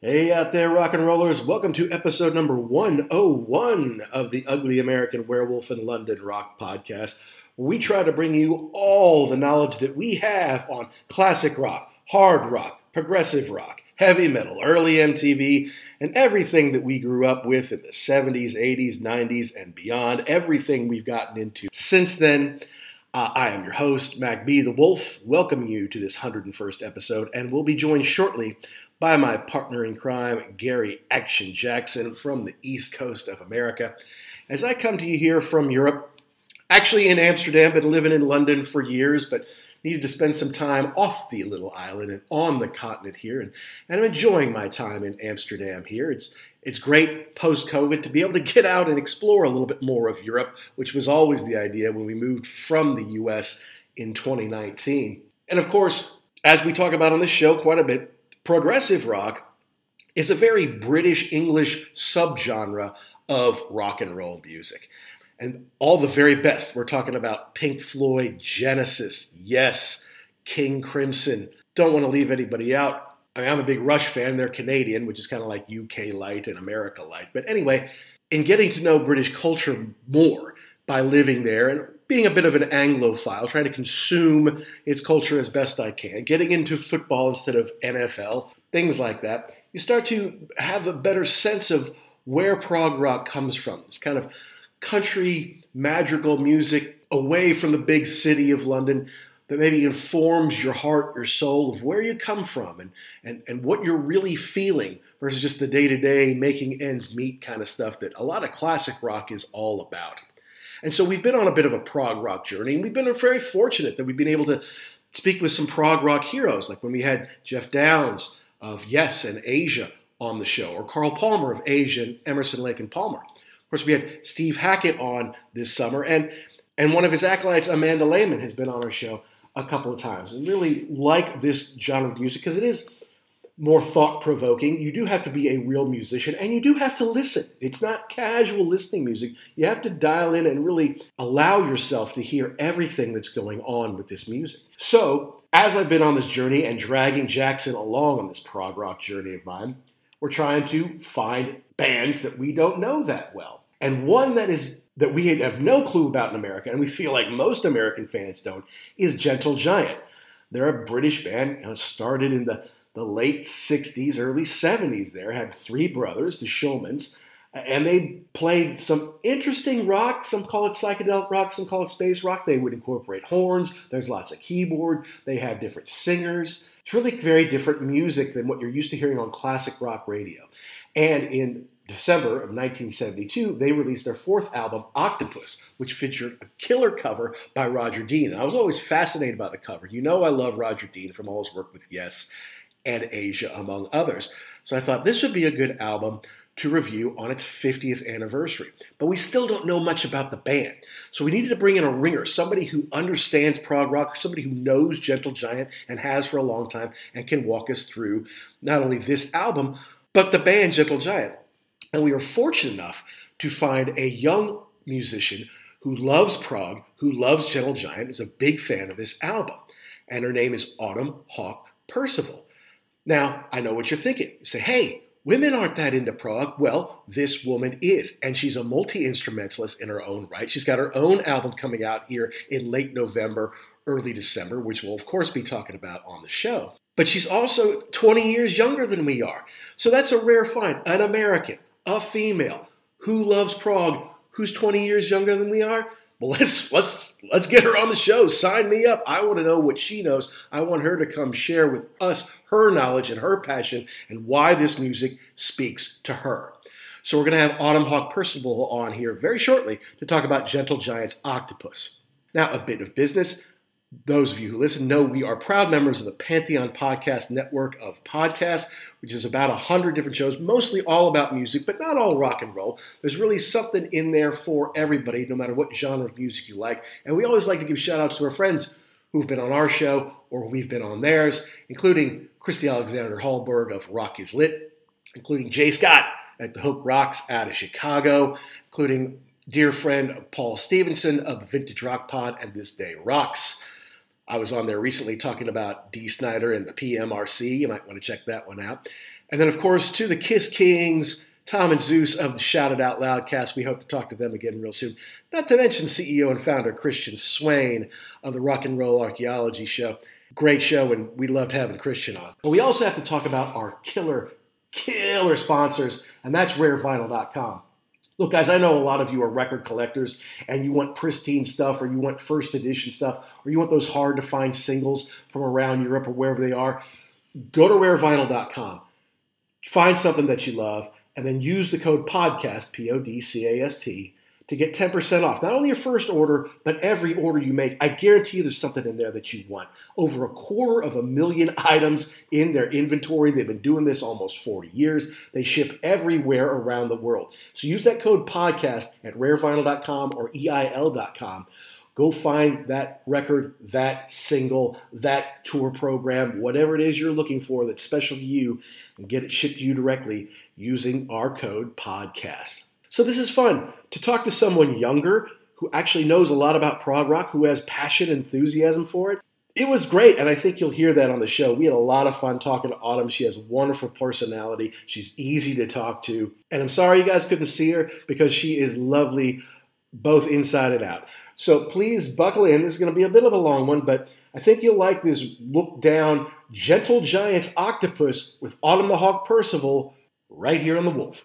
Hey out there, rock and rollers. Welcome to episode number 101 of the Ugly American Werewolf in London Rock Podcast, we try to bring you all the knowledge that we have on classic rock, hard rock, progressive rock, heavy metal, early MTV, and everything that we grew up with in the 70s, 80s, 90s, and beyond. Everything we've gotten into since then. Uh, I am your host, Mac B. the Wolf, welcoming you to this 101st episode, and we'll be joined shortly by my partner in crime, Gary Action Jackson from the East Coast of America. As I come to you here from Europe, actually in Amsterdam, been living in London for years, but needed to spend some time off the little island and on the continent here, and, and I'm enjoying my time in Amsterdam here. It's it's great post COVID to be able to get out and explore a little bit more of Europe, which was always the idea when we moved from the US in 2019. And of course, as we talk about on this show quite a bit, progressive rock is a very British English subgenre of rock and roll music. And all the very best. We're talking about Pink Floyd, Genesis, Yes, King Crimson. Don't want to leave anybody out. I mean, I'm a big Rush fan. They're Canadian, which is kind of like UK light and America light. But anyway, in getting to know British culture more by living there and being a bit of an Anglophile, trying to consume its culture as best I can, getting into football instead of NFL, things like that, you start to have a better sense of where prog rock comes from. This kind of country madrigal music away from the big city of London that maybe informs your heart, your soul of where you come from and, and, and what you're really feeling versus just the day to day making ends meet kind of stuff that a lot of classic rock is all about. And so we've been on a bit of a prog rock journey, and we've been very fortunate that we've been able to speak with some prog rock heroes, like when we had Geoff Downes of Yes and Asia on the show, or Carl Palmer of Asia and Emerson, Lake and Palmer. Of course, we had Steve Hackett on this summer, and and one of his acolytes, Amanda Lehmann, has been on our show a couple of times. And really like this genre of music because it is more thought provoking. You do have to be a real musician and you do have to listen. It's not casual listening music. You have to dial in and really allow yourself to hear everything that's going on with this music. So, as I've been on this journey and dragging Jackson along on this prog rock journey of mine, we're trying to find bands that we don't know that well. And one that is that we have no clue about in America, and we feel like most American fans don't, is Gentle Giant. They're a British band, you started in the, the late 60s, early 70s there, had three brothers, the Shulmans, and they played some interesting rock. Some call it psychedelic rock, some call it space rock. They would incorporate horns, there's lots of keyboard, they have different singers. It's really very different music than what you're used to hearing on classic rock radio. And in December of 1972, they released their fourth album, Octopus, which featured a killer cover by Roger Dean. And I was always fascinated by the cover. You know, I love Roger Dean from all his work with Yes and Asia, among others. So I thought this would be a good album to review on its 50th anniversary. But we still don't know much about the band. So we needed to bring in a ringer, somebody who understands prog rock, somebody who knows Gentle Giant and has for a long time and can walk us through not only this album, but the band Gentle Giant. And we were fortunate enough to find a young musician who loves prog, who loves Gentle Giant, is a big fan of this album. And her name is Autumn Hawk Percival. Now, I know what you're thinking. You say, hey, Women aren't that into prog. Well, this woman is, and she's a multi instrumentalist in her own right. She's got her own album coming out here in late November, early December, which we'll, of course, be talking about on the show. But she's also 20 years younger than we are. So that's a rare find. An American, a female, who loves prog, who's 20 years younger than we are. Well, let's let's let's get her on the show. Sign me up. I want to know what she knows. I want her to come share with us her knowledge and her passion and why this music speaks to her. So we're going to have Autumn Hawk Percival on here very shortly to talk about Gentle Giant's Octopus. Now, a bit of business. Those of you who listen know we are proud members of the Pantheon Podcast Network of podcasts, which is about 100 different shows, mostly all about music, but not all rock and roll. There's really something in there for everybody, no matter what genre of music you like. And we always like to give shout outs to our friends who've been on our show or we've been on theirs, including Christy Alexander Hallberg of Rock is Lit, including Jay Scott at the Hook Rocks out of Chicago, including dear friend Paul Stevenson of the Vintage Rock Pod and This Day Rocks. I was on there recently talking about Dee Snider and the PMRC. You might want to check that one out. And then, of course, to the Kiss Kings, Tom and Zeus of the Shout It Out Loud cast. We hope to talk to them again real soon. Not to mention CEO and founder Christian Swain of the Rock and Roll Archaeology Show. Great show, and we loved having Christian on. But we also have to talk about our killer, killer sponsors, and that's rarevinyl.com. Look, guys, I know a lot of you are record collectors and you want pristine stuff or you want first edition stuff or you want those hard to find singles from around Europe or wherever they are. Go to rarevinyl.com, find something that you love, and then use the code PODCAST, P O D C A S T, to get 10% off. Not only your first order, but every order you make. I guarantee you there's something in there that you want. Over a quarter of a million items in their inventory. They've been doing this almost 40 years. They ship everywhere around the world. So use that code podcast at rarevinyl.com or EIL.com. Go find that record, that single, that tour program, whatever it is you're looking for that's special to you, and get it shipped to you directly using our code podcast. So this is fun to talk to someone younger who actually knows a lot about prog rock, who has passion, and enthusiasm for it. It was great, and I think you'll hear that on the show. We had a lot of fun talking to Autumn. She has wonderful personality. She's easy to talk to. And I'm sorry you guys couldn't see her because she is lovely both inside and out. So please buckle in. This is going to be a bit of a long one, but I think you'll like this look down Gentle Giant's Octopus with Autumn the Hawk Percival right here on The Wolf.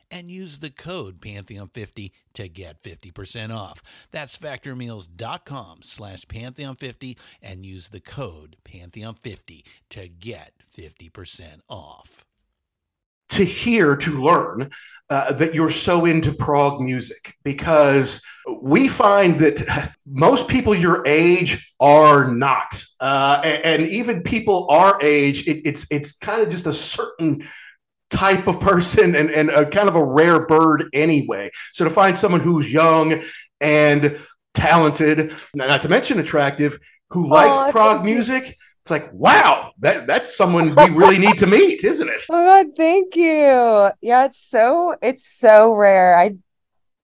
and use the code pantheon50 to get 50% off. That's factormeals.com slash pantheon50 and use the code pantheon50 to get 50% off to hear, to learn uh, that you're so into prog music because we find that most people your age are not, uh, and, and, even people our age, it, it's it's kind of just a certain type of person and, and a kind of a rare bird anyway. So to find someone who's young and talented, not to mention attractive, who likes Aw, prog thank you. music, it's like, wow, that that's someone we really need to meet, isn't it? Oh my God, thank you. Yeah, it's so it's so rare. I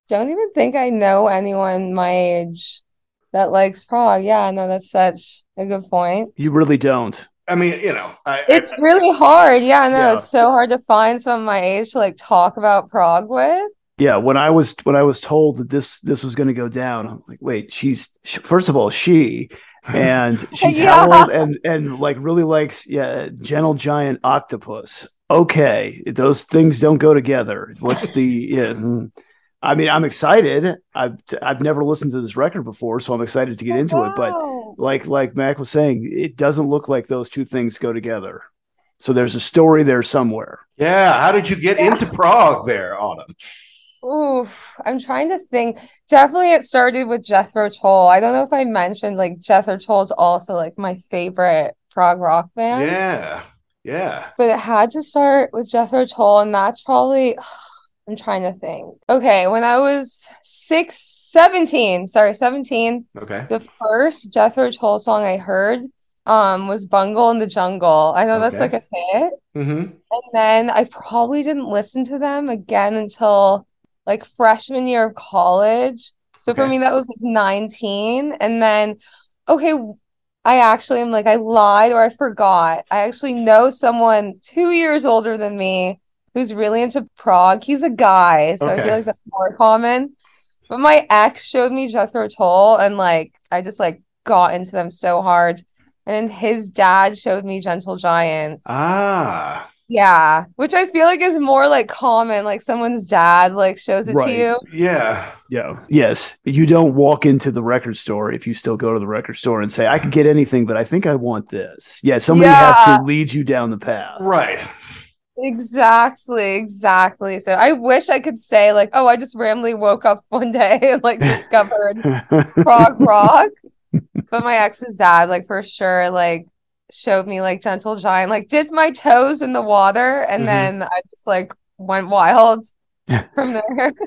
don't even think I know anyone my age that likes prog. Yeah, no, that's such a good point. You really don't. I mean, you know, I, It's I- really hard. Yeah, no, Yeah. it's so hard to find someone my age to like talk about prog with. Yeah, when I was when I was told that this this was going to go down, I'm like, wait, she's she, first of all she, and she's Yeah. how old and and like really likes yeah, gentle giant octopus. Okay, those things don't go together. What's the yeah? Hmm. I mean, I'm excited. I've I've never listened to this record before, so I'm excited to get oh, into it. But like like Mac was saying, it doesn't look like those two things go together. So there's a story there somewhere. yeah. How did you get Yeah. into prog there, Autumn? Oof, I'm trying to think. Definitely it started with Jethro Tull. I don't know if I mentioned like Jethro Tull is also like my favorite prog rock band. Yeah, yeah. But it had to start with Jethro Tull, and that's probably I'm trying to think. Okay, when I was six, 17, sorry, 17, Okay. the first Jethro Tull song I heard um was Bungle in the Jungle. I know that's Okay. like a hit. Mm-hmm. And then I probably didn't listen to them again until like freshman year of college. So for me, that was like 19. And then, okay, I actually am like, I lied or I forgot. I actually know someone two years older than me who's really into prog. He's a guy, so I feel like that's more common. But my ex showed me Jethro Tull, and like, I just like got into them so hard. And then his dad showed me Gentle Giants. Ah, Yeah, which I feel like is more like common, like someone's dad like shows it to you. yeah. Yeah. Yes. You don't walk into the record store if you still go to the record store and say, I could get anything, but I think I want this. Yeah. Somebody has to lead you down the path. Right. Exactly, exactly. So I wish I could say like, oh, I just randomly woke up one day and like discovered prog rock. But my ex's dad, like for sure, like showed me like Gentle Giant, like dipped my toes in the water, and Mhm. then I just like went wild from there.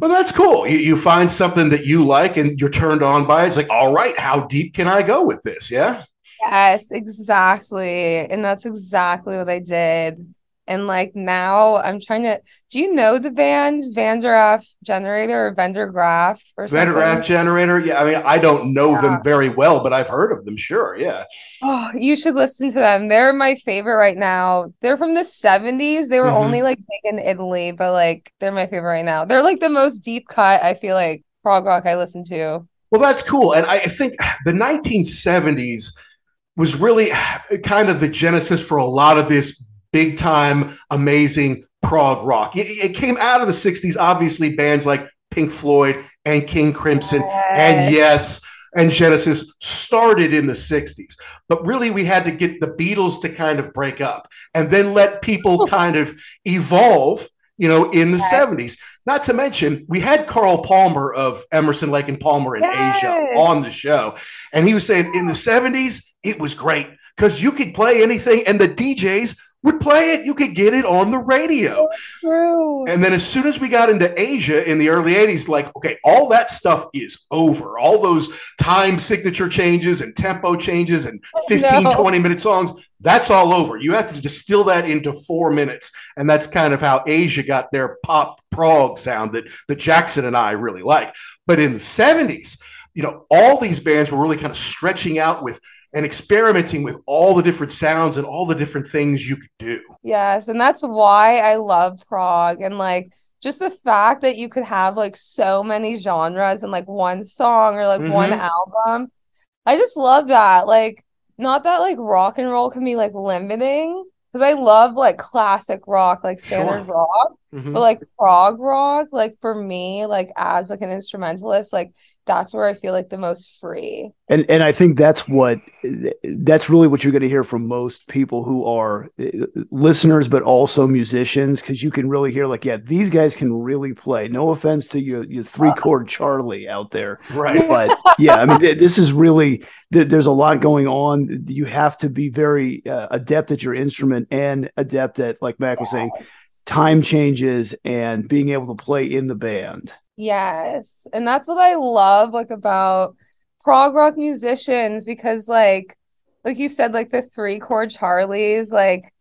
Well, that's cool. You, you find something that you like and you're turned on by it. It's like, all right, how deep can I go with this? Yeah. Yes, exactly. And that's exactly what I did. And like now I'm trying to do you know the band Van der Graaf Generator or Van der Graaf or something? Van der Graaf generator. Yeah. I mean, I don't know Yeah. them very well, but I've heard of them. Sure. Yeah. Oh, you should listen to them. They're my favorite right now. They're from the 70s. They were Mhm. only like big in Italy, but like they're my favorite right now. They're like the most deep cut, I feel like, prog rock I listen to. Well, that's cool. And I think the 1970s was really kind of the genesis for a lot of this big time, amazing prog rock. It, it came out of the 60s, obviously, bands like Pink Floyd and King Crimson and yes, and Genesis started in the 60s. But really, we had to get the Beatles to kind of break up and then let people kind of evolve, you know, in the Yes. 70s. Not to mention, we had Carl Palmer of Emerson, Lake and Palmer in Asia on the show. And he was saying in the 70s, it was great because you could play anything and the DJs would play it. You could get it on the radio. And then as soon as we got into Asia in the early 80s, like, okay, all that stuff is over. All those time signature changes and tempo changes and 15, no. 20 minute songs, that's all over. You have to distill that into four minutes. And that's kind of how Asia got their pop prog sound that, that Jackson and I really like. But in the 70s, you know, all these bands were really kind of stretching out with and experimenting with all the different sounds and all the different things you could do. Yes, and that's why I love prog and like just the fact that you could have like so many genres in like one song or like one Mhm. album. I just love that. Like not that like rock and roll can be like limiting because I love like classic rock, like standard Sure. rock, Mhm. But like prog rock, like for me, like as like an instrumentalist, like that's where I feel like the most free. and and I think that's what that's really what you're going to hear from most people who are uh, listeners, but also musicians, because you can really hear like, yeah, these guys can really play. No offense to your your three chord Charlie out there, Right. but yeah, I mean, th- this is really th- there's a lot going on. You have to be very uh, adept at your instrument and adept at, like Mac was saying, time changes and being able to play in the band. Yes. And that's what I love like about prog rock musicians because like like you said like the three chord Charlies like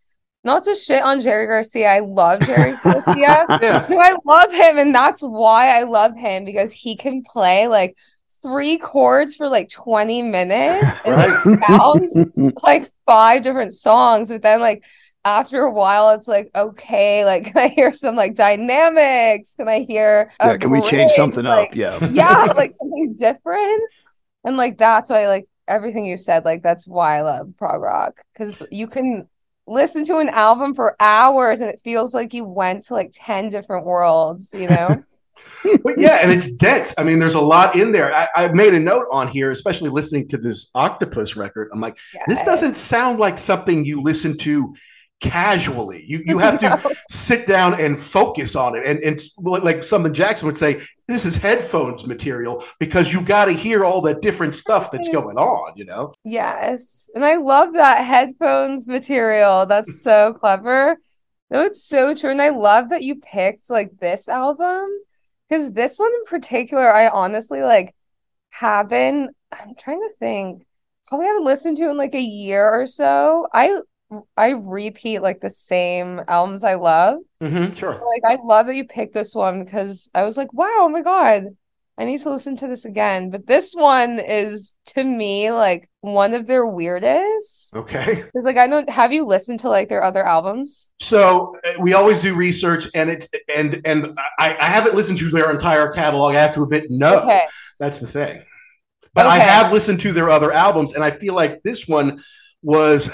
not to shit on Jerry Garcia. I love Jerry Garcia. Yeah. No, I love him and that's why I love him because he can play like three chords for like 20 minutes and it sounds like five different songs but then like after a while it's like okay like can i hear some like dynamics can i hear Yeah, can we change something Like, up? Yeah. yeah like something different and like that's why like everything you said like that's why i love prog rock because you can listen to an album for hours and it feels like you went to like 10 different worlds you know But yeah, and it's dense. I mean, there's a lot in there. I, I made a note on here, especially listening to this Octopus record. I'm like, this doesn't sound like something you listen to casually. You you have to sit down and focus on it. And and it's like something Jackson would say, this is headphones material because you got to hear all the different stuff that's going on. You know. Yes. And I love that headphones material. That's so clever. No, it's so true. And I love that you picked like this album because this one in particular, I honestly like haven't, I'm trying to think, probably haven't listened to in like a year or so. I I repeat like the same albums I love. Mm-hmm, sure. Like I love that you picked this one because I was like, wow, oh my God, I need to listen to this again. But this one is to me like one of their weirdest. Okay. Because like I don't have you listened to like their other albums? So uh, we always do research, and it's and and I, I haven't listened to their entire catalog. I have to admit, no, Okay. that's the thing. But I have listened to their other albums, and I feel like this one was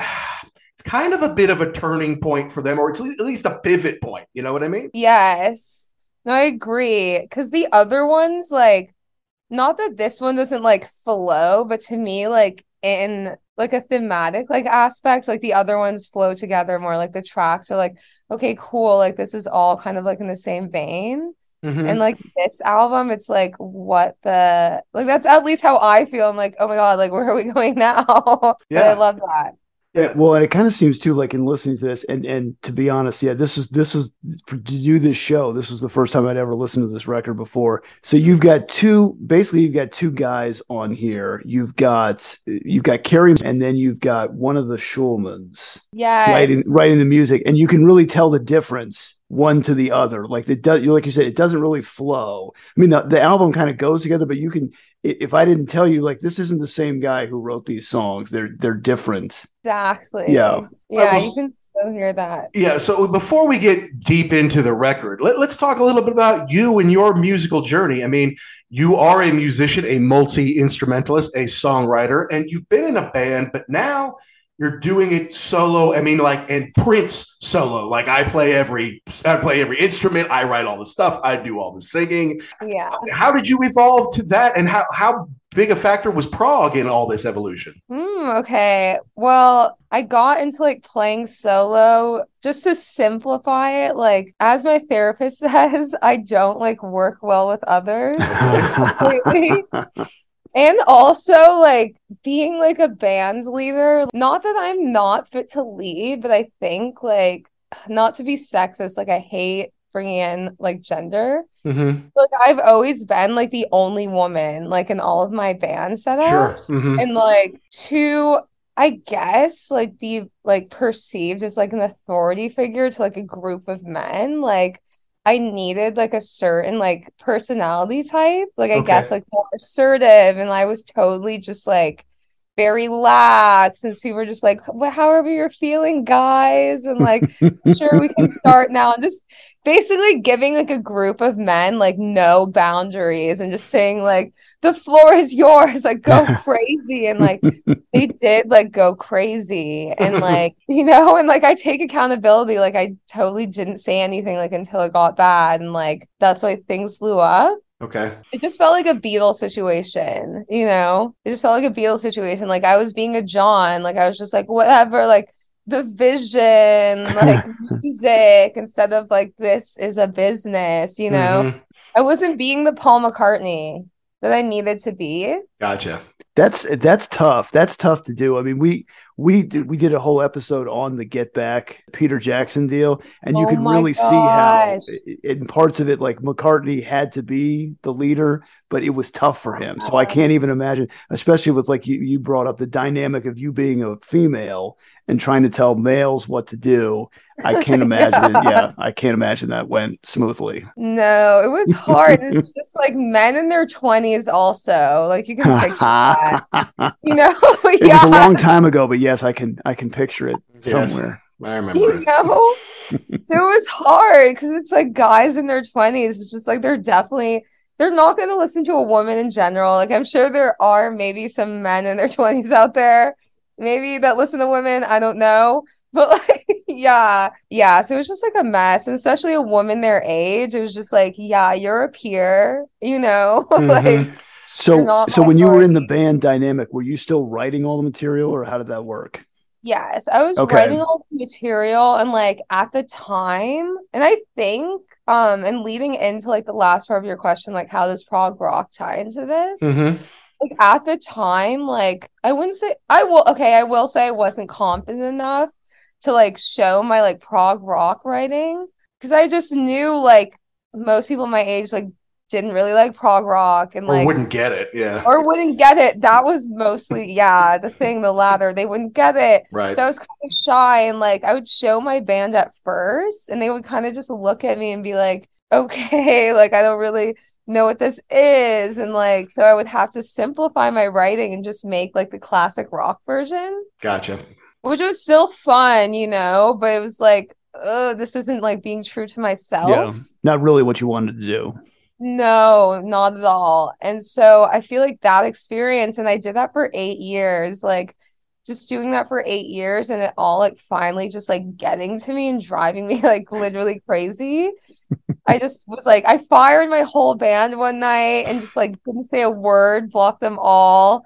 kind of a bit of a turning point for them, or it's at least a pivot point. You know what I mean? Yes. No, I agree. Because the other ones, like, not that this one doesn't like flow, but to me, like in like a thematic like aspect, like the other ones flow together more. Like the tracks are like, okay, cool. Like this is all kind of like in the same vein. Mhm. And like this album, it's like what the like that's at least how I feel. I'm like, oh my god, like where are we going now? But Yeah. I love that. Yeah, well, and it kind of seems too like in listening to this, and and to be honest, yeah, this was this was for, to do this show. This was the first time I'd ever listened to this record before. So you've got two, basically, you've got two guys on here. You've got you've got Kerry, and then you've got one of the Shulmans Yes. writing writing the music, and you can really tell the difference one to the other. Like it does, like you said, it doesn't really flow. I mean, the, the album kind of goes together, but you can. I- If I didn't tell you, like this isn't the same guy who wrote these songs. They're they're different. Exactly. Yeah. Yeah, was- you can still hear that. Yeah. So before we get deep into the record, let, let's talk a little bit about you and your musical journey. I mean, you are a musician, a multi instrumentalist, a songwriter, and you've been in a band, but now you're doing it solo. I mean, like, and Prince solo. Like, I play every, I play every instrument. I write all the stuff. I do all the singing. Yeah. How did you evolve to that, and how how big a factor was prog in all this evolution? Hmm, okay. Well, I got into like playing solo just to simplify it. Like, as my therapist says, I don't like work well with others. completely. And also, like, being like a band leader, not that I'm not fit to lead, but I think, like, not to be sexist, like, I hate bringing in like gender. Mm-hmm. Like, I've always been like the only woman, like, in all of my band Sure. setups Mhm. and like to i guess like be like perceived as like an authority figure to like a group of men like i needed like a certain like personality type. Like i guess like more assertive and i was totally just like very lax and super just like well, however you're feeling guys and like sure we can start now and just basically giving like a group of men like no boundaries and just saying like the floor is yours like go crazy and like they did like go crazy and like you know and like i take accountability like i totally didn't say anything like until it got bad and like that's why things blew up Okay. it just felt like a Beatles situation, you know? It just felt like a Beatles situation. Like I was being a John, like I was just like, whatever, like the vision, like music, instead of like, this is a business, you know? Mhm. I wasn't being the Paul McCartney that I needed to be. Gotcha. That's that's tough. That's tough to do. I mean, we we did, we did a whole episode on the Get Back Peter Jackson deal, and you Oh could my really see how in parts of it, like McCartney had to be the leader, but it was tough for him. So I can't even imagine, especially with like you you brought up the dynamic of you being a female and trying to tell males what to do. I can't imagine. Yeah. yeah, I can't imagine that went smoothly. No, it was hard. it's just like men in their 20s, also. Like you can picture that, you know? It was a long time ago, but yes, I can I can picture it Yes. somewhere. I remember you it. know so it was hard because it's like guys in their 20s it's just like they're definitely they're not going to listen to a woman in general like i'm sure there are maybe some men in their 20s out there maybe that listen to women i don't know but like yeah yeah so it was just like a mess and especially a woman their age it was just like yeah you're a peer you know like Mhm. So, so when you were in the band dynamic, were you still writing all the material, or how did that work? Yes, I was Okay. writing all the material and like at the time, and I think um and leading into like the last part of your question, like how does prog rock tie into this? Mhm. Like at the time, like I wouldn't say I will okay, I will say I wasn't confident enough to like show my like prog rock writing because I just knew like most people my age like didn't really like prog rock and Or like wouldn't get it. Yeah. or wouldn't get it. That was mostly, yeah, the thing, the latter. They wouldn't get it. Right. So I was kind of shy and like I would show my band at first and they would kind of just look at me and be like, okay, like I don't really know what this is. And like, so I would have to simplify my writing and just make like the classic rock version, Gotcha. Which was still fun, you know, but it was like, oh, this isn't like being true to myself. Yeah, not really what you wanted to do. No, not at all. And so I feel like that experience, and I did that for eight years, like just doing that for eight years, and it all like finally just like getting to me and driving me like literally crazy. I just was like, I fired my whole band one night and just like didn't say a word, blocked them all.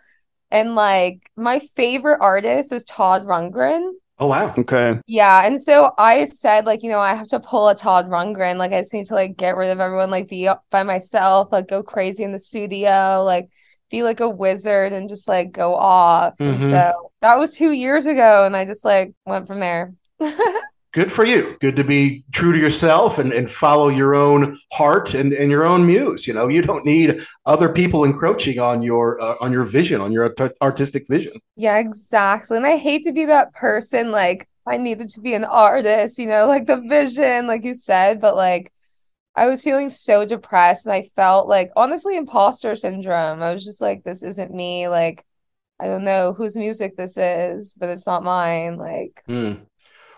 And like my favorite artist is Todd Rundgren. Oh wow. Okay. Yeah, and so I said like, you know, I have to pull a Todd Rundgren. Like I just need to like get rid of everyone, like be by myself, like go crazy in the studio, like be like a wizard and just like go off. And Mhm. so that was two years ago, and I just like went from there. Good for you. Good to be true to yourself and, and follow your own heart and, and your own muse. You know, you don't need other people encroaching on your uh, on your vision, on your art- artistic vision. Yeah, exactly. And I hate to be that person, like I needed to be an artist, you know, like the vision, like you said, but like I was feeling so depressed and I felt like honestly imposter syndrome. I was just like, this isn't me. Like, I don't know whose music this is, but it's not mine. Like, Hmm.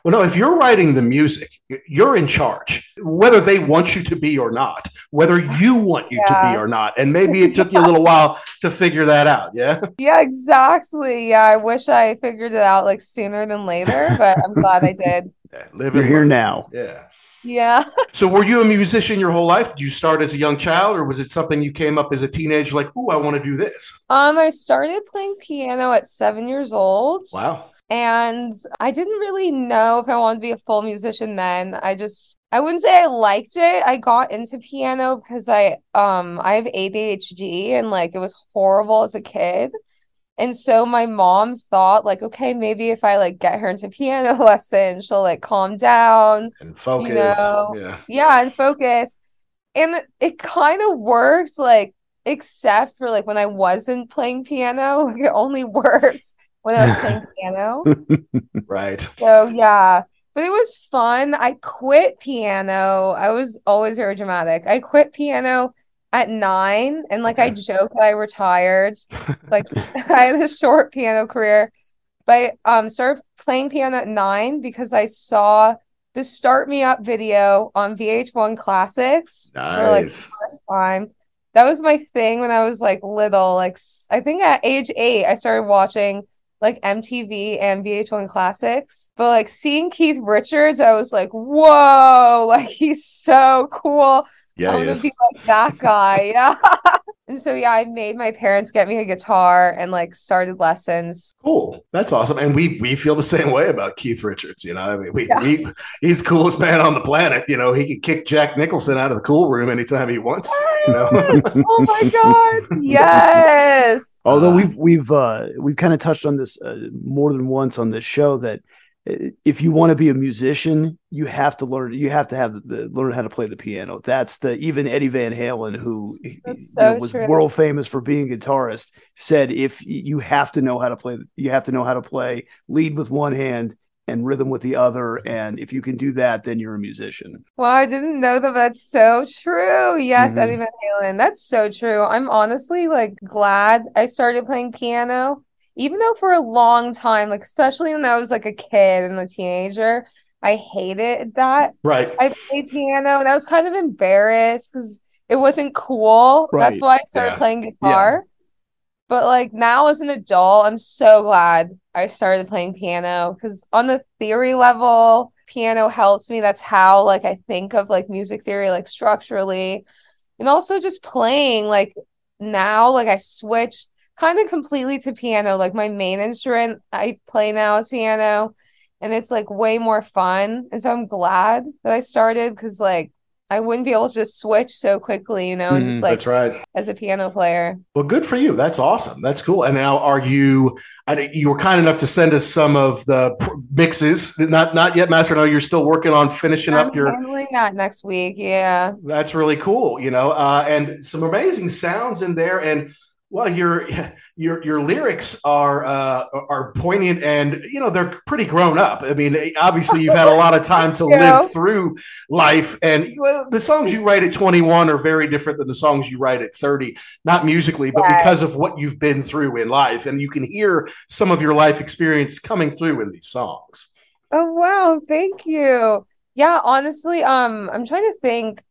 Well, no, if you're writing the music, you're in charge, whether they want you to be or not, whether you want you to be or not. And maybe it took you a little while to figure that out. Yeah. yeah, exactly. Yeah, I wish I figured it out like sooner than later, but I'm glad I did. yeah live You're here now. Yeah. Yeah. So, were you a musician your whole life? Did you start as a young child, or was it something you came up as a teenager, like, "Ooh, I want to do this"? Um, I started playing piano at seven years old. Wow. And I didn't really know if I wanted to be a full musician then. I just I wouldn't say I liked it. I got into piano because I um I have ADHD and like it was horrible as a kid. And so my mom thought like, okay, maybe if I like get her into piano lessons, she'll like calm down. And focus. know, yeah. Yeah, and focus. And it, it kind of worked like except for like when I wasn't playing piano, like it only worked when I was playing piano. Right. So yeah, but it was fun. I quit piano. I was always very dramatic. I quit piano at nine, and like I joke that I retired. Like I had a short piano career, but I um started playing piano at nine because I saw the Start Me Up video on VH1 Classics. for, like, Nice. first time. That was my thing when I was like little. Like I think at age eight, I started watching like MTV and VH1 Classics. But like seeing Keith Richards, I was like, whoa, like he's so cool. Yeah, I he want to be like that guy. Yeah. and so yeah, I made my parents get me a guitar and like started lessons. Cool. That's awesome. And we we feel the same way about Keith Richards. You know, I mean, we, Yeah. we he's the coolest man on the planet. You know, he can kick Jack Nicholson out of the cool room anytime he wants. You know, oh my god. Yes. Although Uh, we've we've uh, we've kind of touched on this uh, more than once on this show that if you want to be a musician, you have to learn. You have to have the, learn how to play the piano. That's the even Eddie Van Halen, who That's you know, was true. world famous for being a guitarist, said if you have to know how to play, you have to know how to play lead with one hand and rhythm with the other, and if you can do that, then you're a musician. Well, I didn't know that that's so true. Yes, Mhm. Eddie Van Halen. That's so true. I'm honestly like glad I started playing piano, even though for a long time, like especially when I was like a kid and a teenager, I hated that. right? I played piano and I was kind of embarrassed because it wasn't cool. Right. That's why I started Yeah. playing guitar. But like now as an adult, I'm so glad I started playing piano because on the theory level, piano helps me. That's how like I think of like music theory, like structurally. And also just playing, like now, like I switched kind of completely to piano. Like my main instrument I play now is piano and it's like way more fun. And so I'm glad that I started because like I wouldn't be able to just switch so quickly, you know, and just Mhm, like That's right. as a piano player. Well, good for you. That's awesome. That's cool. And now, are you? I, you were kind enough to send us some of the mixes. Not not yet, Master. No, you're still working on finishing I'm up your. that next week. Yeah. That's really cool, you know, uh, and some amazing sounds in there. And well, your your your lyrics are uh, are poignant, and you know they're pretty grown up. I mean, obviously you've had a lot of time to live through life, and well, the songs you write at 21 are very different than the songs you write at 30. Not musically, but Yes. because of what you've been through in life, and you can hear some of your life experience coming through in these songs. Oh wow, thank you. Yeah, honestly, um, I'm trying to think.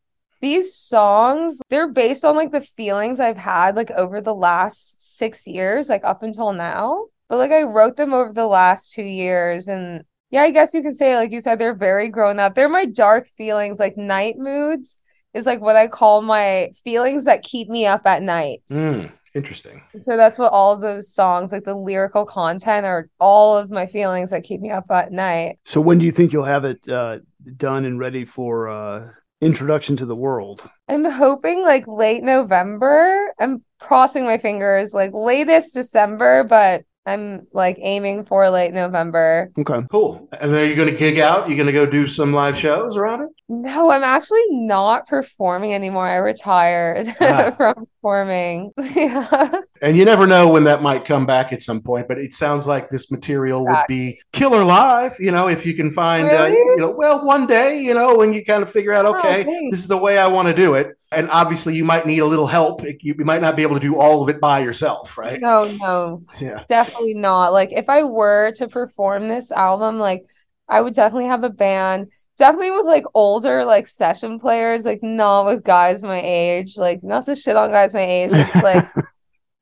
These songs, they're based on like the feelings I've had like over the last six years, like up until now. But like I wrote them over the last two years, and yeah, I guess you can say, like you said, they're very grown up. They're my dark feelings, like night moods is like what I call my feelings that keep me up at night. Mm, interesting. So that's what all of those songs, like the lyrical content, are all of my feelings that keep me up at night. So when do you think you'll have it uh, done and ready for uh, introduction to the world? I'm hoping like late November. I'm crossing my fingers, like latest December, but I'm like aiming for late November. Okay. Cool. And then are you going to gig out? You going to go do some live shows around it? No, I'm actually not performing anymore. I retired Ah. from performing. Yeah. And you never know when that might come back at some point, but it sounds like this material would be killer live, you know, if you can find, uh, you know, well, one day, you know, when you kind of figure out, Oh, okay, thanks. this is the way I want to do it. And obviously, you might need a little help. You, you might not be able to do all of it by yourself, right? No, no, Yeah. definitely not. Like if I were to perform this album, like I would definitely have a band. Definitely with like older like session players, like not with guys my age. Like not to shit on guys my age. It's like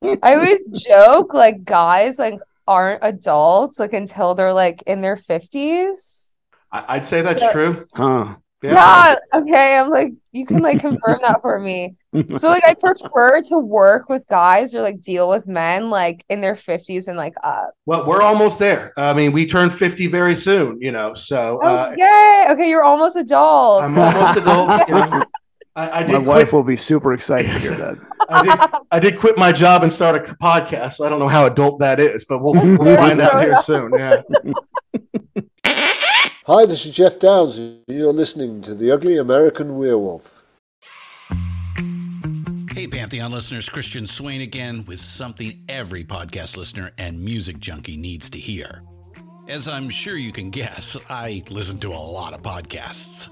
I always joke like guys like aren't adults like until they're like in their 50s. I, I'd say that's Yeah. true. Huh. Yeah, okay. I'm like, you can like confirm that for me. So like I prefer to work with guys or like deal with men like in their 50s and like up. Well, we're almost there. I mean, we turn 50 very soon, you know, so uh, Oh. Okay, you're almost adult. I'm almost adult. you know. I, I My wife quit. will be super excited to hear that. I did, I did quit my job and start a podcast. So I don't know how adult that is, but we'll, we'll find out here soon. Yeah. Hi, this is Geoff Downes. You're listening to The Ugly American Werewolf. Hey, Pantheon listeners, Christian Swain again with something every podcast listener and music junkie needs to hear. As I'm sure you can guess, I listen to a lot of podcasts.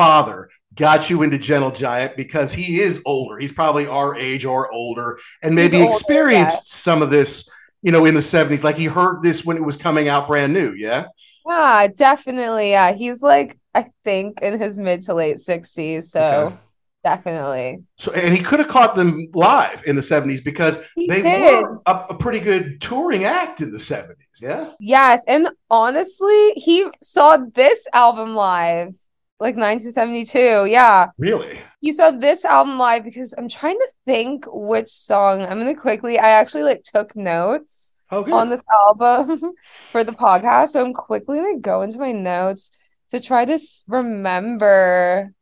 father got you into Gentle Giant because he is older. He's probably our age or older, and maybe older, experienced yeah. some of this, you know, in the seventies. Like he heard this when it was coming out brand new. Yeah. Yeah, definitely. Yeah, he's like I think in his mid to late sixties, so Okay. definitely. So and he could have caught them live in the seventies because He they did. were a, a pretty good touring act in the seventies. Yeah. Yes, and honestly, he saw this album live, like 1972. Yeah, Really. You saw this album live because I'm trying to think which song. I'm gonna quickly. I actually like took notes oh, Okay. on this album for the podcast, so I'm quickly gonna go into my notes to try to remember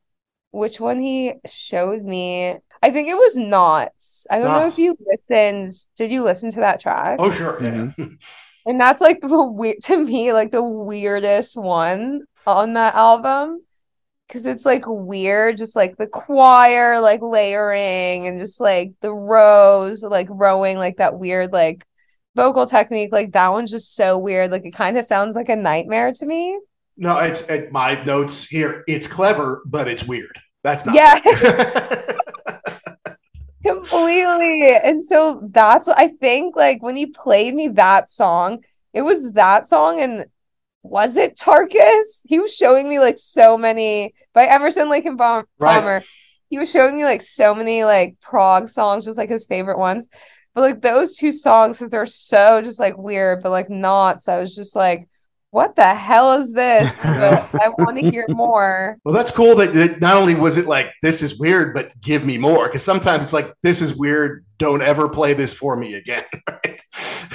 which one he showed me. I think it was Knots. I don't know if you listened. Did you listen to that track? Oh sure. Yeah. Mm-hmm. And that's like the weird to me, like the weirdest one on that album. Cause it's like weird, just like the choir like layering and just like the rows like rowing like that weird like vocal technique. Like that one's just so weird. Like it kind of sounds like a nightmare to me. No, it's it, my notes here. It's clever, but it's weird. That's not. Yeah. Completely. And so that's I think like when he played me that song, it was that song and was it Tarkus? He was showing me like so many by Emerson Lake and Bom- Right. Palmer. He was showing me like so many like prog songs, just like his favorite ones. But like those two songs, 'cause they're so just like weird, but like not. So I was just like, what the hell is this? But I want to hear more. Well, that's cool that, that not only was it like this is weird, but give me more. Because sometimes it's like this is weird. Don't ever play this for me again. Right?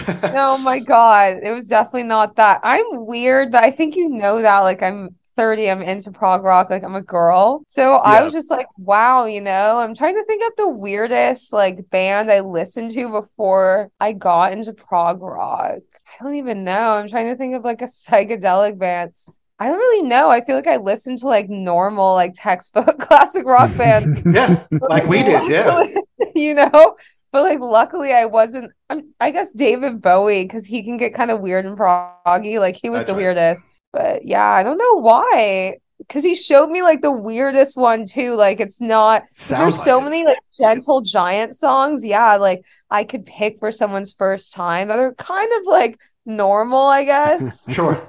Oh my God. It was definitely not that. I'm weird, but I think you know that. Like, I'm 30, I'm into prog rock, like, I'm a girl. So I was just like, wow, you know, I'm trying to think of the weirdest, like, band I listened to before I got into prog rock. I don't even know. I'm trying to think of like a psychedelic band. I don't really know. I feel like I listened to like normal, like textbook classic rock bands yeah, like we did. Yeah. you know but like luckily i wasn't I'm, i guess david bowie because he can get kind of weird and proggy like he was That's the right. weirdest but yeah i don't know why because he showed me like the weirdest one too like it's not there's so like it. many like gentle giant songs yeah like i could pick for someone's first time that are kind of like normal i guess Sure.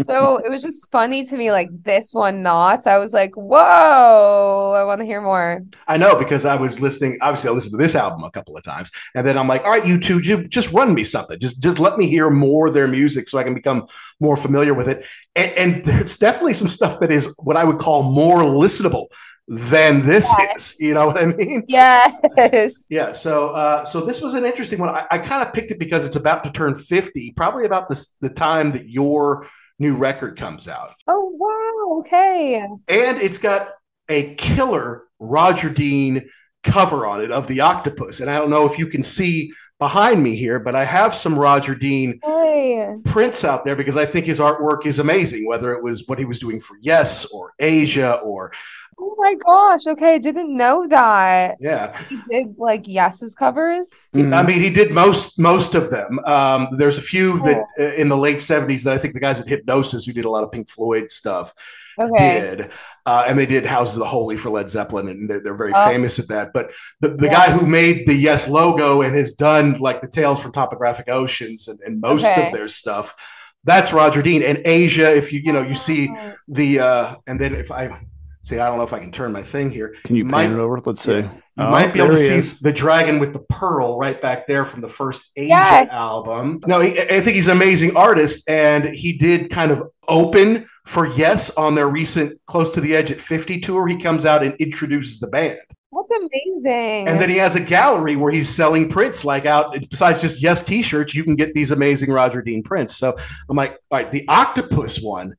so it was just funny to me like this one not i was like whoa i want to hear more I know because I was listening. Obviously, I listened to this album a couple of times, and then I'm like, all right, you two, just run me something. Just just let me hear more of their music so I can become more familiar with it. And, and there's definitely some stuff that is what I would call more listenable than this is. You know what I mean? yes Yeah. So, uh, so this was an interesting one. I, I kind of picked it because it's about to turn 50, probably about this, the time that your new record comes out. Oh wow, okay. And it's got a killer Roger Dean cover on it of the octopus. And I don't know if you can see behind me here, but I have some Roger Dean Hey. prints out there because I think his artwork is amazing, whether it was what he was doing for Yes or Asia or Oh my gosh. Okay, I didn't know that. yeah. He did like Yes's covers. I mean, he did most most of them. Um, there's a few that uh, in the late '70s that I think the guys at Hipgnosis, who did a lot of Pink Floyd stuff, Okay. did, uh, and they did Houses of the Holy for Led Zeppelin, and they're, they're very Oh. famous at that. But the, the Yes. guy who made the Yes logo and has done like the Tales from Topographic Oceans and, and most Okay. of their stuff, that's Roger Dean. And Asia, if you you know you see Oh. the uh, and then if I see, I don't know if I can turn my thing here. Can you might- it over? Let's see. You Oh, might be able to see is. the dragon with the pearl right back there from the first Asia Yes. album. No, he, I think he's an amazing artist, and he did kind of open for Yes on their recent Close to the Edge at 50 tour. He comes out and introduces the band. That's amazing. And then he has a gallery where he's selling prints, like out besides just Yes t shirts, you can get these amazing Roger Dean prints. So I'm like, all right, the octopus one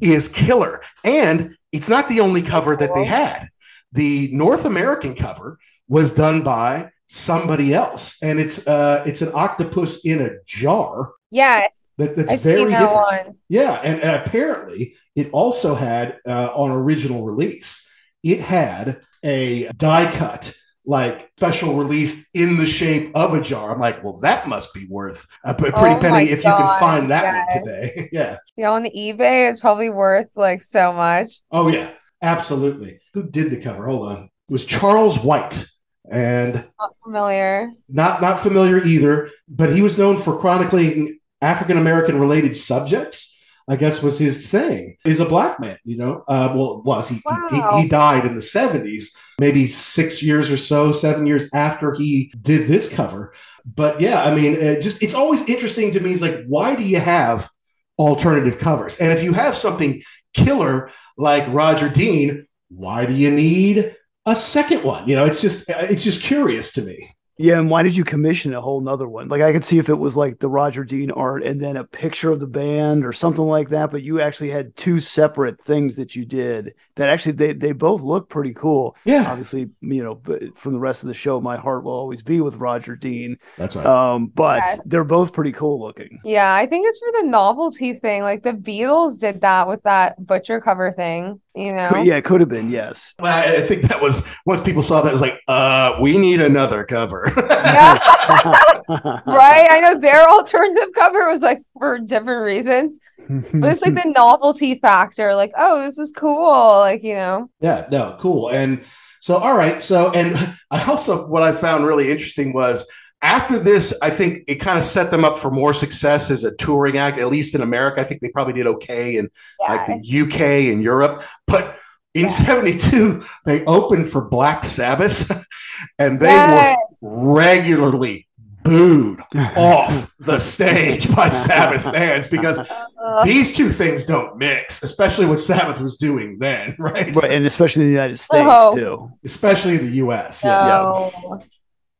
is killer. And it's not the only cover that they had. The North American cover was done by somebody else. And it's uh it's an octopus in a jar yes, that, that's I've very that different. one. Yeah, and, and apparently it also had uh, on original release, it had a die cut, like special release in the shape of a jar. I'm like, well, that must be worth a pretty Oh penny if you can find that yes. one today. yeah. Yeah, on eBay, it's probably worth like so much. Oh yeah, absolutely. Who did the cover? Hold on. It was Charles White. And Not familiar. not not familiar either, but he was known for chronicling African American related subjects. I guess was his thing. He's a black man, you know. Uh, well, was he, Wow. he? He died in the seventies, maybe six years or so, seven years after he did this cover. But yeah, I mean, uh, just it's always interesting to me. It's like, why do you have alternative covers? And if you have something killer like Roger Dean, why do you need a second one? You know, it's just it's just curious to me. Yeah, and why did you commission a whole nother one? Like I could see if it was like the Roger Dean art and then a picture of the band or something like that, but you actually had two separate things that you did that actually they they both look pretty cool. Yeah. Obviously, you know, but from the rest of the show, my heart will always be with Roger Dean. That's right. Um, but Yes. they're both pretty cool looking. Yeah, I think it's for the novelty thing. Like the Beatles did that with that butcher cover thing, you know? Yeah, it could have been, yes. Well, I I think that was once people saw that it was like, uh, we need another cover. Yeah. right? I know their alternative cover was like for different reasons, but it's like the novelty factor. Like, oh, this is cool. Like, you know, yeah, no, cool. And so, all right. So, and I also, what I found really interesting was after this, I think it kind of set them up for more success as a touring act, at least in America. I think they probably did okay in like the UK and Europe. But in Yes. 72, they opened for Black Sabbath and they Yes. were regularly booed off the stage by Sabbath fans because Uh, these two things don't mix, especially what Sabbath was doing then, right? right, and especially in the United States Oh. too. Especially the US. Yeah. no,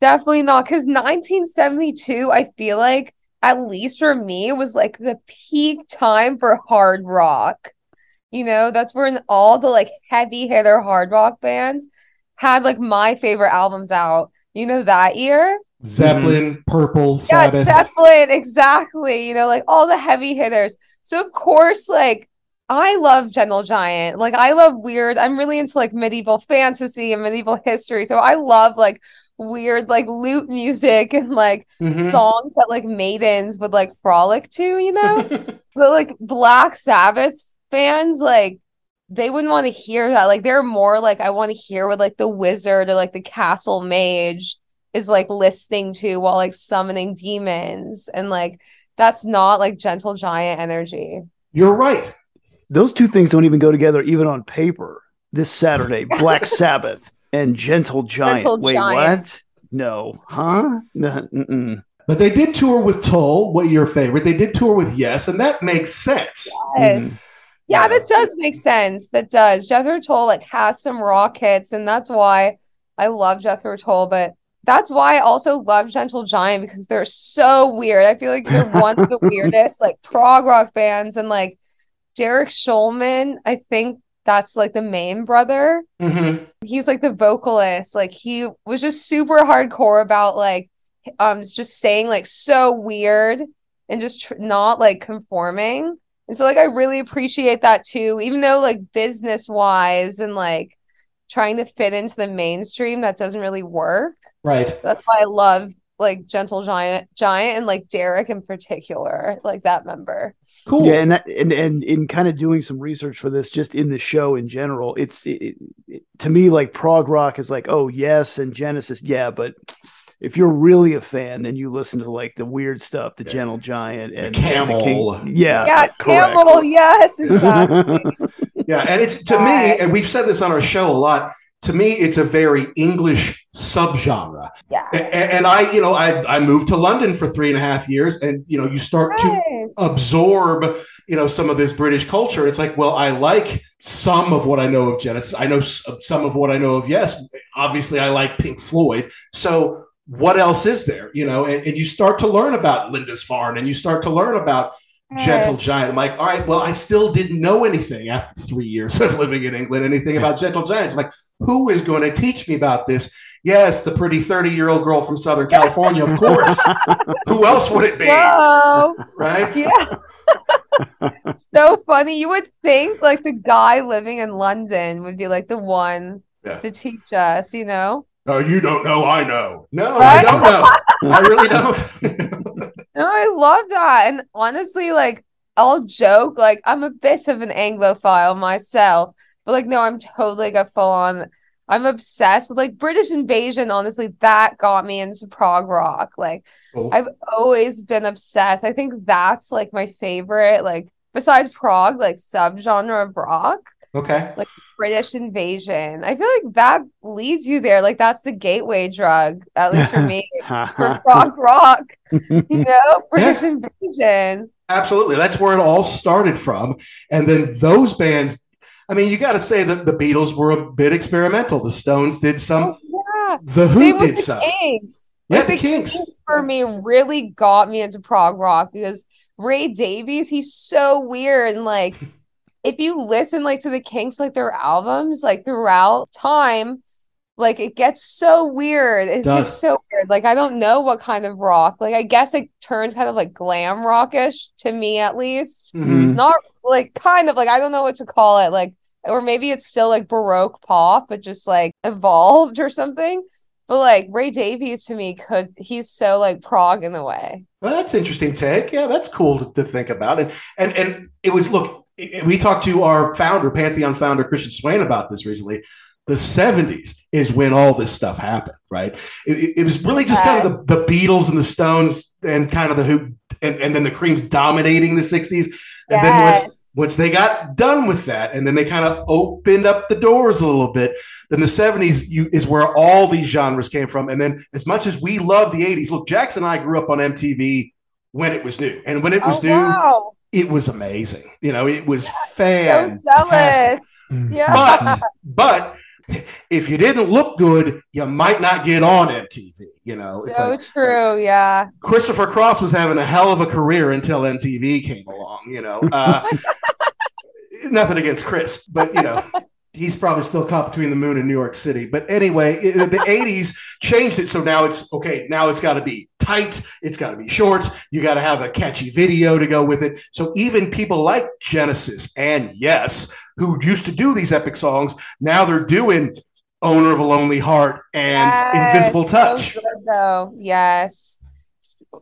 definitely not. Because 1972, I feel like, at least for me, was like the peak time for hard rock. You know, that's when all the like heavy hitter hard rock bands had like my favorite albums out. You know, that year. Zeppelin, mm-hmm. Purple, Yeah, Zeppelin, exactly. You know, like all the heavy hitters. So of course, like I love Gentle Giant. Like I love weird. I'm really into like medieval fantasy and medieval history. So I love like weird like lute music and like Mhm. songs that like maidens would like frolic to, you know? but like Black Sabbath fans, like they wouldn't want to hear that. Like they're more like I want to hear what like the wizard or like the castle mage is like listening to while like summoning demons. And like that's not like gentle giant energy. You're right. Those two things don't even go together, even on paper. This Saturday, Black Sabbath and Gentle Giant. Gentle Wait, Giant. what? No, huh? No, mm-mm. But they did tour with Tull, what your favorite. They did tour with Yes, and that makes sense. Yes. Yeah, Yeah. that does make sense. That does. Jethro Tull like has some rock hits, and that's why I love Jethro Tull. But that's why I also love Gentle Giant because they're so weird. I feel like they're one of the weirdest like prog rock bands, and like Derek Shulman. I think that's like the main brother. Mm-hmm. He's like the vocalist. Like he was just super hardcore about like um just saying like so weird and just tr- not like conforming. And so like I really appreciate that too, even though like business wise and like trying to fit into the mainstream that doesn't really work. Right. That's why I love like Gentle Giant Giant and like Derek in particular, like that member. Cool. Yeah, and that, and and in kind of doing some research for this, just in the show in general, it's it, it, to me like prog rock is like, oh yes, and Genesis, yeah, but if you're really a fan, then you listen to like the weird stuff, the Gentle Giant and Camel. and the King- yeah, Yeah, correct. Camel, yes, exactly. Yeah, and it's to me, and we've said this on our show a lot. To me, it's a very English subgenre. yeah. And I, you know, I I moved to London for three and a half years, and you know, you start to absorb, you know, some of this British culture. It's like, well, I like some of what I know of Genesis. I know some of what I know of Yes. Obviously, I like Pink Floyd. So, what else is there? You know, and, and you start to learn about Lindisfarne, and you start to learn about Gentle Giant. I'm like, all right, well, I still didn't know anything after three years of living in England, anything about Gentle Giants. I'm like, who is going to teach me about this? Yes, the pretty 30 year old girl from Southern California, of course. who else would it be? Whoa. Right? Yeah. so funny. You would think like the guy living in London would be like the one Yeah. to teach us, you know? Oh, you don't know, I know. No, Right? I don't know. I really don't. No, I love that. And honestly, like I'll joke, like I'm a bit of an Anglophile myself, but like no, I'm totally like a full on I'm obsessed with like British invasion. Honestly, that got me into prog rock. Like Cool. I've always been obsessed. I think that's like my favorite, like besides prog, like subgenre of rock, okay. like British invasion. I feel like that leads you there. Like that's the gateway drug, at least for me, for prog rock. You know, British invasion. Absolutely. That's where it all started from. And then those bands, I mean, you got to say that the Beatles were a bit experimental. The Stones did some, oh, Yeah. The Who Same did the some. Kinks. Yeah, Like, the Kinks. for me really got me into prog rock because Ray Davies, he's so weird and like if you listen like to the Kinks like their albums like throughout time like it gets so weird it Does. gets so weird like I don't know what kind of rock like I guess it turns kind of like glam rockish to me at least Mhm. not like kind of like I don't know what to call it like or maybe it's still like baroque pop but just like evolved or something but like Ray Davies to me could he's so like prog in the way Well, that's interesting take. Yeah, that's cool to, to think about. And and and it was look. We talked to our founder, Pantheon founder Christian Swain, about this recently. The '70s is when all this stuff happened, right? It, it- it was really just kind of the, the Beatles and the Stones, and kind of the Who, and, and then the Creams dominating the '60s. And then once once they got done with that, and then they kind of opened up the doors a little bit, then the 70s you, is where all these genres came from. And then, as much as we love the 80s, look, Jackson and I grew up on MTV when it was new. And when it was oh new, wow it was amazing. You know, it was so fantastic. jealous yeah But, but if you didn't look good, you might not get on MTV. You know, it's so like true yeah Christopher Cross was having a hell of a career until MTV came along. You know, uh, nothing against Chris, but you know, he's probably still caught between the moon and New York City. But anyway, it, the '80s changed it, so now it's okay. Now it's got to be tight. It's got to be short. You got to have a catchy video to go with it. So even people like Genesis and Yes, who used to do these epic songs, now they're doing "Owner of a Lonely Heart" and Yes, "Invisible so Touch." good, though yes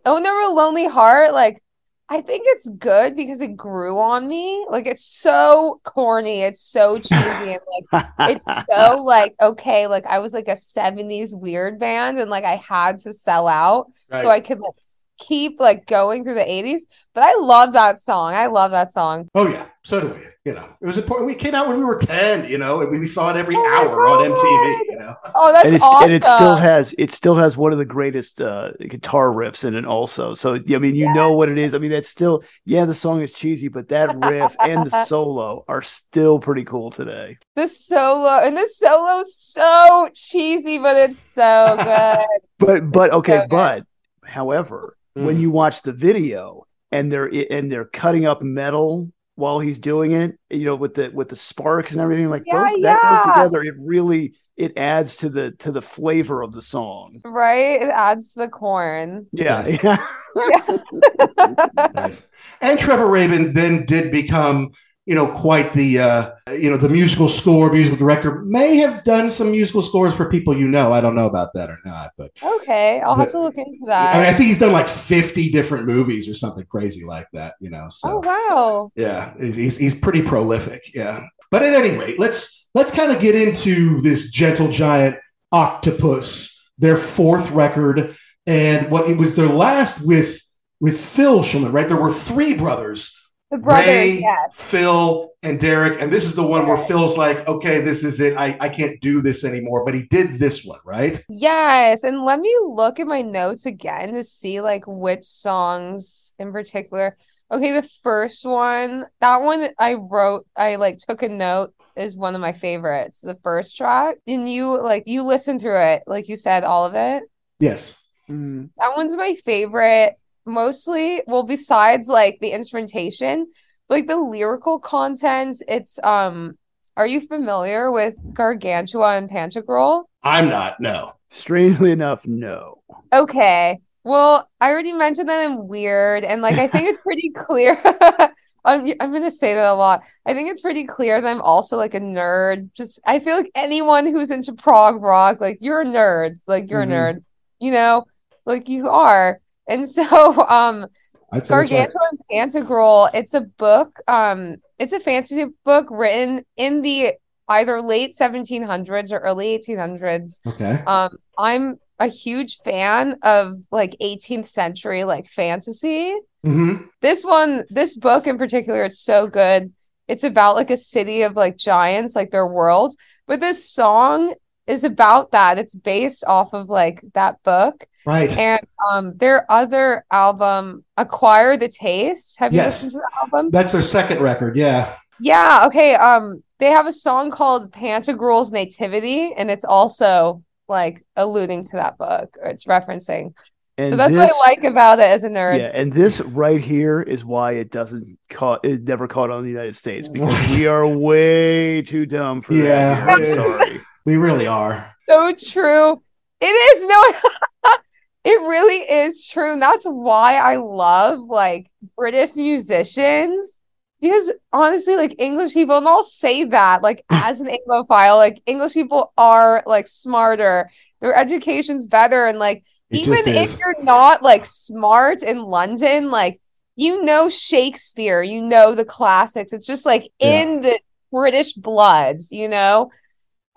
oh never lonely heart like I think it's good because it grew on me. Like it's so corny, it's so cheesy, and like it's so like okay, like I was like a 70s weird band and like I had to sell out so I could like keep like going through the 80s. But I love that song. I love that song. Oh yeah, so do we. You know, it was important. We came out when we were ten. You know, and we saw it every Oh hour on MTV. You know, Oh, that's and it's awesome. and it still has it still has one of the greatest uh, guitar riffs in it also. So I mean, you know what it is. I mean, that's still yeah, the song is cheesy, but that riff and the solo are still pretty cool today. the solo and the solo's so cheesy, but it's so good. But but okay, good. but however, when Mhm. you watch the video and they're and they're cutting up metal while he's doing it, you know, with the with the sparks and everything, like Yeah, those, that goes together. It really it adds to the to the flavor of the song. Right? It adds to the corn. Yeah, Yes. yeah. Nice. And Trevor Rabin then did become, you know, quite the, uh, you know, the musical score, musical director. May have done some musical scores for people you know. I don't know about that or not, but Okay, I'll have to look into that. I mean, I think he's done like fifty different movies or something crazy like that. You know, so oh wow. yeah, he's he's pretty prolific. Yeah, but at any rate, let's let's kind of get into this Gentle Giant Octopus, their fourth record, and what it was their last with with Phil Shulman. Right, there were three brothers. The brothers, Ray, yes. Phil, and Derek, and this is the one where Phil's like, "Okay, this is it. I, I can't do this anymore." But he did this one, right? Yes, and let me look at my notes again to see like which songs in particular. Okay, the first one, that one I wrote, I like took a note is one of my favorites. The first track, and you like you listened through it, like you said, all of it. Yes. Mm. That one's my favorite, mostly. Well, besides like the instrumentation, like the lyrical content. It's um. Are you familiar with Gargantua and Pantagruel? I'm not. No. Strangely enough, no. Okay. Well, I already mentioned that I'm weird, and like I think it's pretty clear. I'm I'm gonna say that a lot. I think it's pretty clear that I'm also like a nerd. Just I feel like anyone who's into prog rock, like you're a nerd, like you're Mhm. a nerd, you know, like you are. And so, um, I'd say that's right. Gargantua and Pantagruel, it's a book, um, it's a fantasy book written in the either late 1700s or early 1800s. Okay. Um, I'm a huge fan of like 18th century like fantasy. Mm-hmm. This one, this book in particular, it's so good. It's about like a city of like giants, like their world. But this song is about that. It's based off of like that book. Right. And um their other album, Acquire the Taste. Have you Yes. listened to the album? That's their second record. Yeah. Yeah, okay. Um, they have a song called Pantagruel's Nativity, and it's also like alluding to that book, or it's referencing. And so that's this, what I like about it as a nerd. Yeah, and this right here is why it doesn't caught it never caught on the United States because we are way too dumb for Yeah. that. here. I'm sorry. We really are. So true. It is no, it really is true. And that's why I love like British musicians. Because honestly, like English people, and I'll say that like as an Anglophile, like English people are like smarter, their education's better, and like It even if you're not like smart in London, like you know Shakespeare, you know the classics. It's just like Yeah. in the British bloods, you know?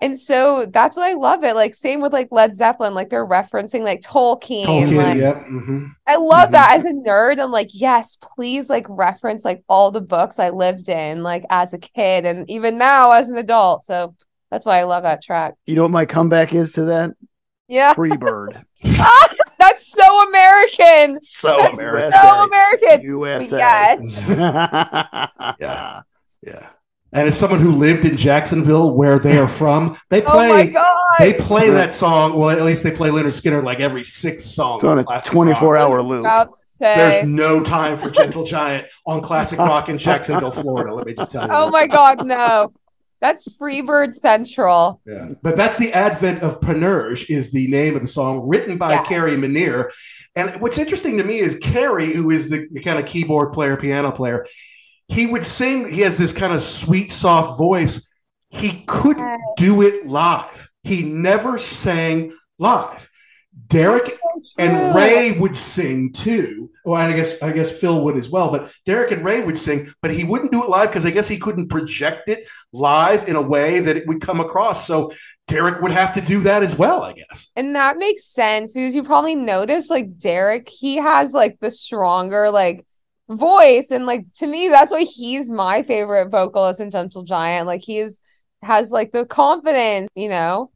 And so that's why I love it. Like same with like Led Zeppelin, like they're referencing like Tolkien. Tolkien. like, Yep. hmm I love Mhm. that as a nerd. I'm like, yes, please like reference like all the books I lived in, like as a kid and even now as an adult. So that's why I love that track. You know what my comeback is to that? Yeah. Freebird. that's so American. So That's American. So American. USA. Yes. Yeah. Yeah. And as someone who lived in Jacksonville, where they are from, they Oh play god. they play that song. Well, at least they play Lynyrd Skynyrd like every sixth song. It's on a 24 rock. hour loop. About to say. There's no time for Gentle Giant on Classic Rock in Jacksonville, Florida. Let me just tell you. Oh my god, no. That's Freebird Central. Yeah. But that's the advent of Panurge is the name of the song written by Yes. Kerry Minnear. And what's interesting to me is Kerry, who is the, the kind of keyboard player, piano player, he would sing, he has this kind of sweet, soft voice. He couldn't do it live. He never sang live. Derek so and. Ray would sing too. Well, I guess I guess Phil would as well, but Derek and Ray would sing, but he wouldn't do it live because I guess he couldn't project it live in a way that it would come across. So Derek would have to do that as well, I guess. And that makes sense because you probably noticed like Derek, he has like the stronger like voice. And like to me, that's why he's my favorite vocalist in Gentle Giant. Like he's has like the confidence, you know?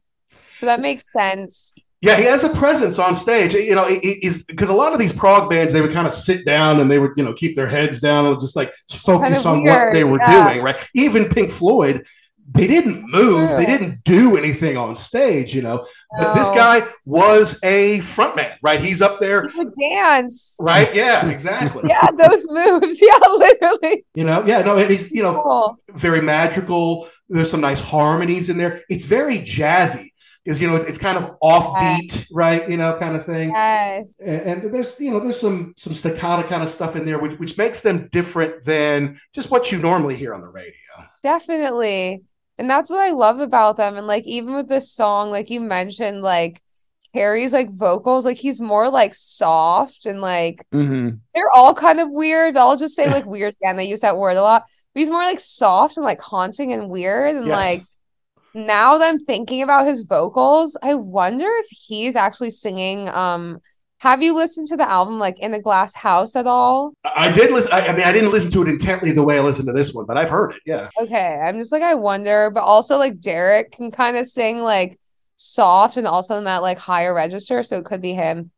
So that makes sense. Yeah, he has a presence on stage. You know, is because a lot of these prog bands they would kind of sit down and they would you know keep their heads down and just like focus Kind of on what they were yeah. doing. Right. Even Pink Floyd, they didn't move, they didn't do anything on stage, you know. But this guy was a frontman, right? He's up there, He dance. right? Yeah, exactly. Yeah, those moves. Yeah, literally. You know, yeah, no, he's you know Cool. very magical. There's some nice harmonies in there. It's very jazzy because you know it's kind of offbeat, right? You know, kind of thing. Yes. And, and there's you know there's some some staccato kind of stuff in there, which which makes them different than just what you normally hear on the radio. Definitely. And that's what I love about them. And like even with this song, like you mentioned, like Harry's like vocals, like he's more like soft and like Mhm. they're all kind of weird. I'll just say like weird again. They use that word a lot. But he's more like soft and like haunting and weird. And Yes. like now that I'm thinking about his vocals, I wonder if he's actually singing. Um, have you listened to the album like In the Glass House at all? I did listen. I, I mean, I didn't listen to it intently the way I listened to this one, but I've heard it. Yeah. Okay, I'm just like I wonder, but also like Derek can kind of sing like soft and also in that like higher register, so it could be him.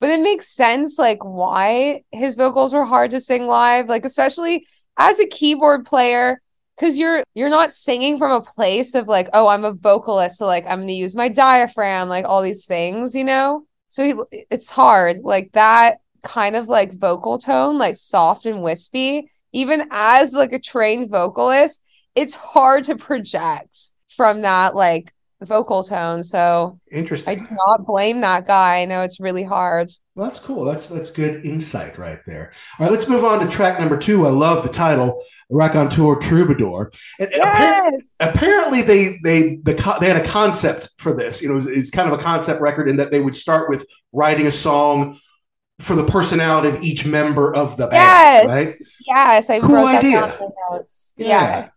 But it makes sense like why his vocals were hard to sing live, like especially as a keyboard player, because you're you're not singing from a place of like, oh, I'm a vocalist, so like I'm gonna use my diaphragm, like all these things, you know? So he, it's hard, like that kind of like vocal tone, like soft and wispy, even as like a trained vocalist, it's hard to project from that like vocal tone. So interesting. I do not blame that guy. I know it's really hard. Well, that's cool. That's that's good insight right there. All right, let's move on to track number two. I love the title, Raconteur Troubadour. And, and appar- Yes. apparently they they the they had a concept for this. You know, it was, it was kind of a concept record in that they would start with writing a song for the personality of each member of the Yes. band, right? Yes. I Cool wrote that idea. down in my notes. Yeah. Yes.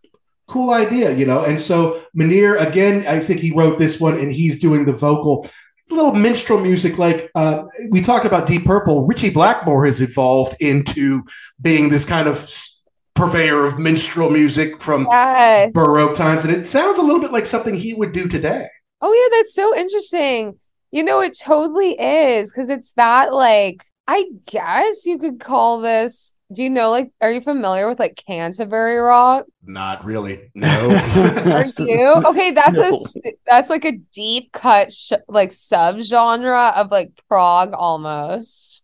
Cool idea, you know. And so Minnear, again, I think he wrote this one and he's doing the vocal. A little minstrel music, like uh, we talked about Deep Purple. Ritchie Blackmore has evolved into being this kind of purveyor of minstrel music from Yes. Baroque times, and it sounds a little bit like something he would do today. Oh yeah, that's so interesting. You know, it totally is because it's that like I guess you could call this. Do you know like are you familiar with like Canterbury rock? Not really. No. Are you? Okay, that's a No. s- that's like a deep cut sh like subgenre of like prog almost.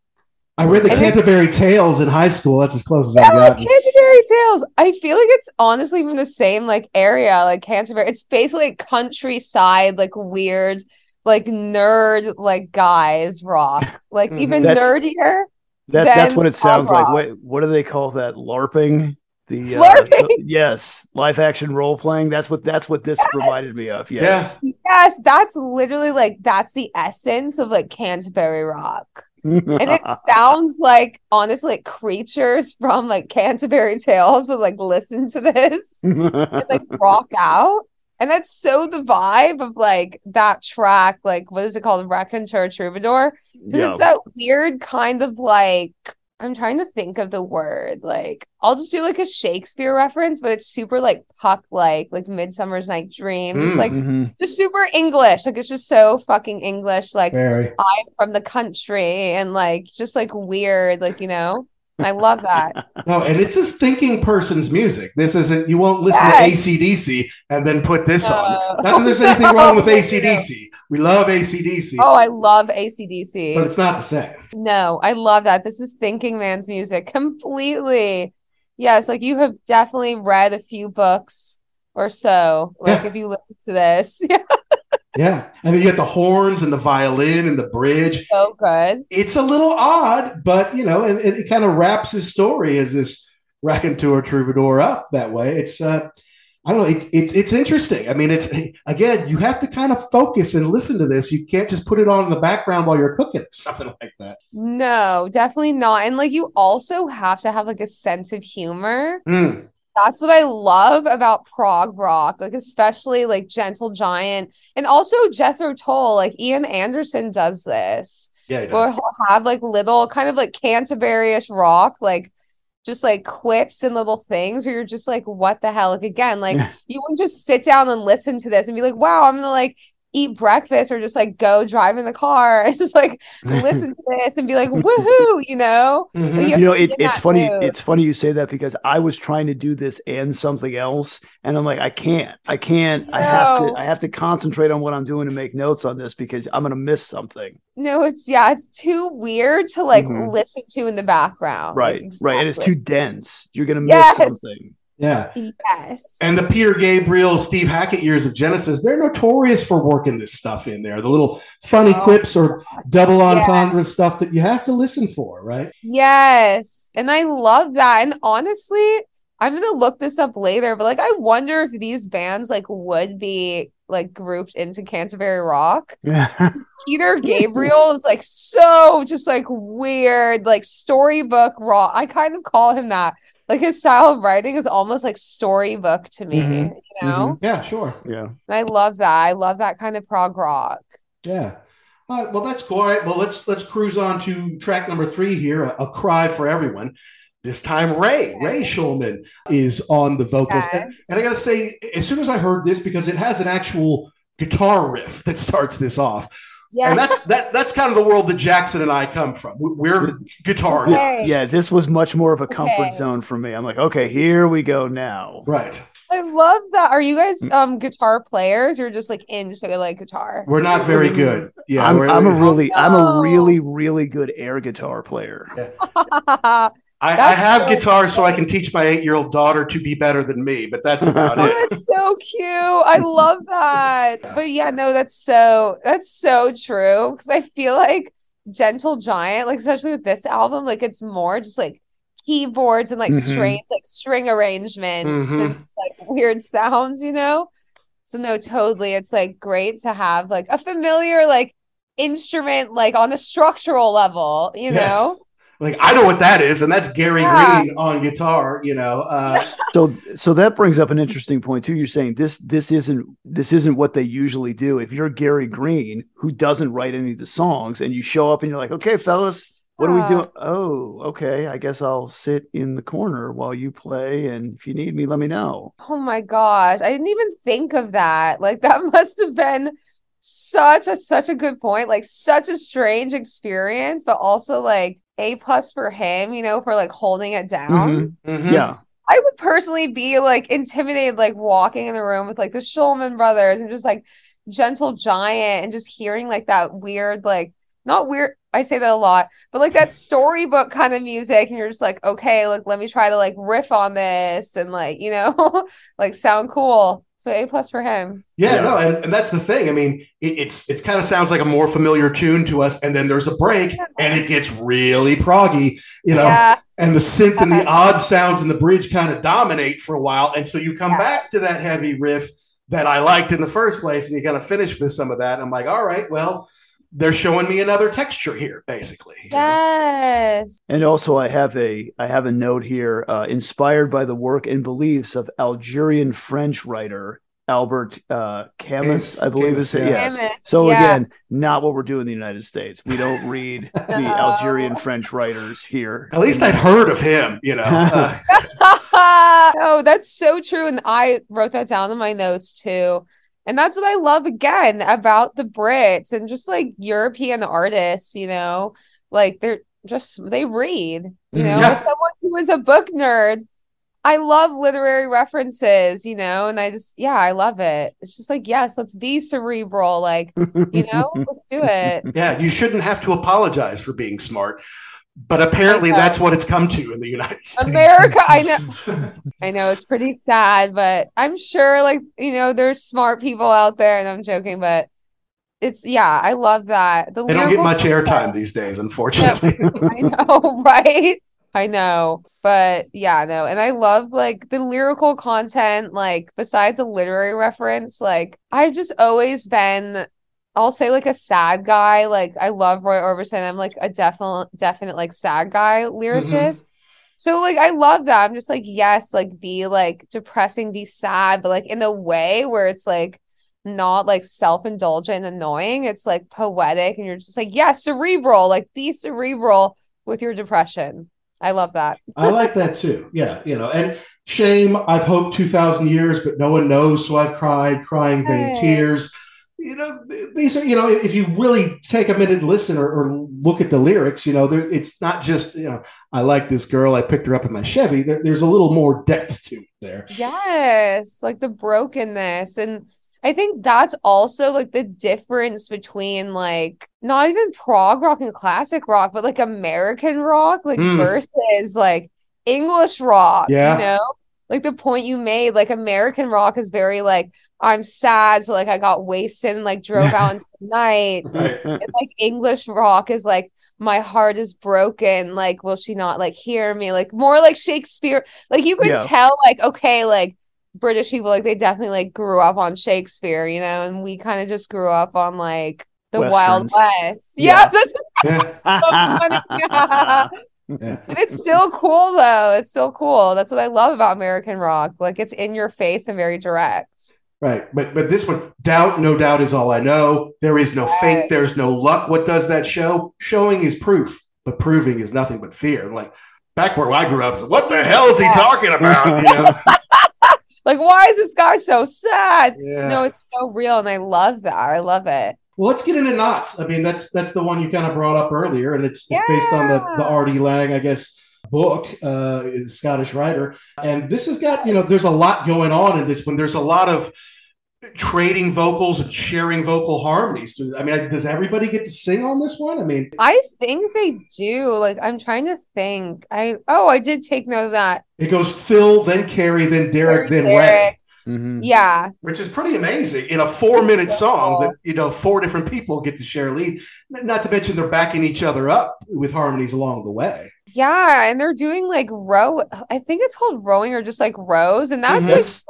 I read the And it- Canterbury Tales in high school. That's as close as Yeah, I got. Canterbury Tales. I feel like it's honestly from the same like area, like Canterbury. It's basically like countryside, like weird, like nerd, like guys rock, like even That's- nerdier. That that's what it sounds like. rock. Wait, what do they call that? LARPing. The uh, LARPing? the- yes, live action role playing. That's what that's what this reminded me of. Yes. Yes, that's literally like that's the essence of like Canterbury rock. And it sounds like honestly like creatures from like Canterbury Tales would like listen to this. and like rock out. And that's so the vibe of like that track, like what is it called? Raconteur Troubadour. Because Yeah. it's that weird kind of like I'm trying to think of the word. Like I'll just do like a Shakespeare reference, but it's super like puck like, like Midsummer's Night Dream. Just Mm. like Mhm. just super English. Like it's just so fucking English. Like Very. I'm from the country and like just like weird, like you know. I love that. No, and it's this thinking person's music. This isn't, you won't listen Yes. to ACDC and then put this No. on. Not that there's anything No, wrong with. ACDC. We love ACDC, Oh, I love ACDC. but it's not the same. No, I love that. This is thinking man's music completely. Yes, like you have definitely read a few books or so. Like Yeah. if you listen to this, yeah, Yeah. And then you got the horns and the violin and the bridge. so good. It's a little odd, but, you know, and, and it kind of wraps his story as this raconteur troubadour up that way. It's, uh, I don't know. It's, it's it's interesting. I mean, it's again, you have to kind of focus and listen to this. You can't just put it on in the background while you're cooking, something like that. No, definitely not. And like you also have to have like a sense of humor. Mm. That's what I love about prog rock, like especially like Gentle Giant and also Jethro Tull. Like Ian Anderson does this. Yeah, it Where he'll have like little kind of like Canterbury-ish rock, like just like quips and little things where you're just like, what the hell? Like again, like you wouldn't just sit down and listen to this and be like, wow, I'm gonna like eat breakfast or just like go drive in the car and just like listen to this and be like woohoo you know Mhm. Like, you have know it, it's funny mood. it's funny you say that because i was trying to do this and something else and i'm like i can't i can't i have to i have to concentrate on what i'm doing to make notes on this because i'm gonna miss something no it's yeah it's too weird to like Mhm. listen to in the background Like, right right and it's too dense you're gonna miss Yes. something Yeah. yes And the Peter Gabriel, Steve Hackett years of Genesis, they're notorious for working this stuff in there. The little funny Oh, quips or double Yeah. entendre stuff that you have to listen for, right? Yes. And I love that. And honestly, I'm gonna look this up later, but like I wonder if these bands like would be like grouped into Canterbury Rock. Peter Gabriel is like so just like weird, like storybook rock. I kind of call him that. Like his style of writing is almost like storybook to me, Mhm. you know? Yeah, sure. yeah And I love that. I love that kind of prog rock. Yeah. All right, well, that's cool. All right, well, let's let's cruise on to track number three here, a, a cry for everyone. This time, Ray Ray Shulman is on the vocals, and, and I got to say, as soon as I heard this, because it has an actual guitar riff that starts this off, Yeah. and that that that's kind of the world that Jackson and I come from. We- We're guitar Okay. yeah this was much more of a comfort Okay. zone for me i'm like okay here we go now right. I love that. Are you guys Mm. um guitar players or just like into like guitar? We're not very good. Yeah, I'm, I'm a really i'm a really really good air guitar player I, I have so guitar so I can teach my eight year old daughter to be better than me, but that's about Oh, it. that's so cute. I love that. But yeah, no, that's so that's so true. Because I feel like Gentle Giant, like especially with this album, like it's more just like keyboards and like Mhm. strings, like string arrangements Mhm. and like weird sounds, you know? So no, totally. It's like great to have like a familiar like instrument like on a structural level, you Yes. know? Like I know what that is, and that's Gary Yeah. Green on guitar. You know, uh, so so that brings up an interesting point too you're saying this this isn't this isn't what they usually do if you're gary green who doesn't write any of the songs and you show up and you're like okay fellas what are we doing? Oh okay i guess i'll sit in the corner while you play and if you need me let me know Oh my gosh, I didn't even think of that. Like that must have been such a such a good point. Like such a strange experience, but also like A plus for him, you know, for like holding it down. mhm. yeah I would personally be like intimidated, like walking in the room with like the Shulman brothers and just like Gentle Giant and just hearing like that weird, like not weird. I say that a lot, but like that storybook kind of music, and you're just like, okay, like let me try to like riff on this and like you know, like sound cool. So A plus for him. yeah, Yeah. no, and, and that's the thing. I mean, it, it's it kind of sounds like a more familiar tune to us, and then there's a break, and it gets really proggy. You know, Yeah, and the synth and the odd sounds in the bridge kind of dominate for a while until you come Yeah. back to that heavy riff that I liked in the first place, and you kind of finish with some of that. I'm like, all right, well, they're showing me another texture here, basically. yes. and also i have a i have a note here uh, inspired by the work and beliefs of algerian french writer albert uh, camus i believe is Camus, it yeah. yes Camus, So yeah. again, not what we're doing in the United States. We don't read the Algerian French writers here. At least I'd heard of him, you know. Uh, oh, that's so true. And I wrote that down in my notes too. And that's what I love again about the Brits and just like European artists, you know, like they're just they read, you mm-hmm. know, Yeah. as someone who is a book nerd, I love literary references, you know, and I just yeah, I love it. It's just like, yes, let's be cerebral, like, you know, let's do it. yeah, you shouldn't have to apologize for being smart, but apparently that's what it's come to in the United States. America, I know. I know it's pretty sad, but I'm sure like, you know, there's smart people out there and I'm joking, but it's yeah, I love that. The They don't get much airtime these days, unfortunately. I know, right? I know. But yeah, no. And I love like the lyrical content, like besides a literary reference, like I've just always been I'll say like a sad guy. Like I love Roy Orbison. I'm like a definite definite like sad guy mm-hmm. lyricist. So like I love that. I'm just like, yes, like be like depressing, be sad, but like in a way where it's like not like self-indulgent and annoying. It's like poetic and you're just like, yeah, cerebral, like be cerebral with your depression. I love that. I like that too. Yeah, you know, and shame. I've hoped two thousand years, but no one knows, so I've cried, crying vain Yes. tears. You know, these are, you know, if you really take a minute and listen or, or look at the lyrics, you know, there, it's not just, you know, I like this girl, I picked her up in my Chevy. There, there's a little more depth to it there. Yes, like the brokenness. And I think that's also like the difference between like not even prog rock and classic rock, but like American rock, like Mm. versus like English rock, Yeah. you know? Like the point you made, like American rock is very like, I'm sad, so like I got wasted and like drove out into the night. Right. And like English rock is like, my heart is broken. Like, will she not like hear me? Like more like Shakespeare. Like you could Yeah. tell, like, okay, like British people, like they definitely like grew up on Shakespeare, you know, and we kind of just grew up on like the Wild West. Yeah. Yes, that's so funny. Yeah. Yeah. But it's still cool though. It's still cool. That's what I love about American rock. Like it's in your face and very direct. Right. But but this one, doubt, no doubt is all I know. There is no fate, there's no luck. What does that show? Showing is proof, but proving is nothing but fear. Like back where I grew up, what the hell is he talking about? You know? Like, why is this guy so sad? Yeah. No, it's so real, and I love that. I love it. Well, let's get into knots. I mean, that's that's the one you kind of brought up earlier, and it's it's based on the the R.D. Laing, I guess, book, uh, Scottish writer. And this has got you know, there's a lot going on in this one. There's a lot of trading vocals and sharing vocal harmonies. I mean, does everybody get to sing on this one? I mean, I think they do. Like, I'm trying to think. I oh, I did take note of that. it goes Phil, then Kerry, then Derek, then Ray. Derek. Mhm. Yeah, Which is pretty amazing in a four-minute song that you know four different people get to share lead. Not to mention they're backing each other up with harmonies along the way. yeah, and they're doing like row. I think it's called rowing or just like rows, and that's Mhm. like That's-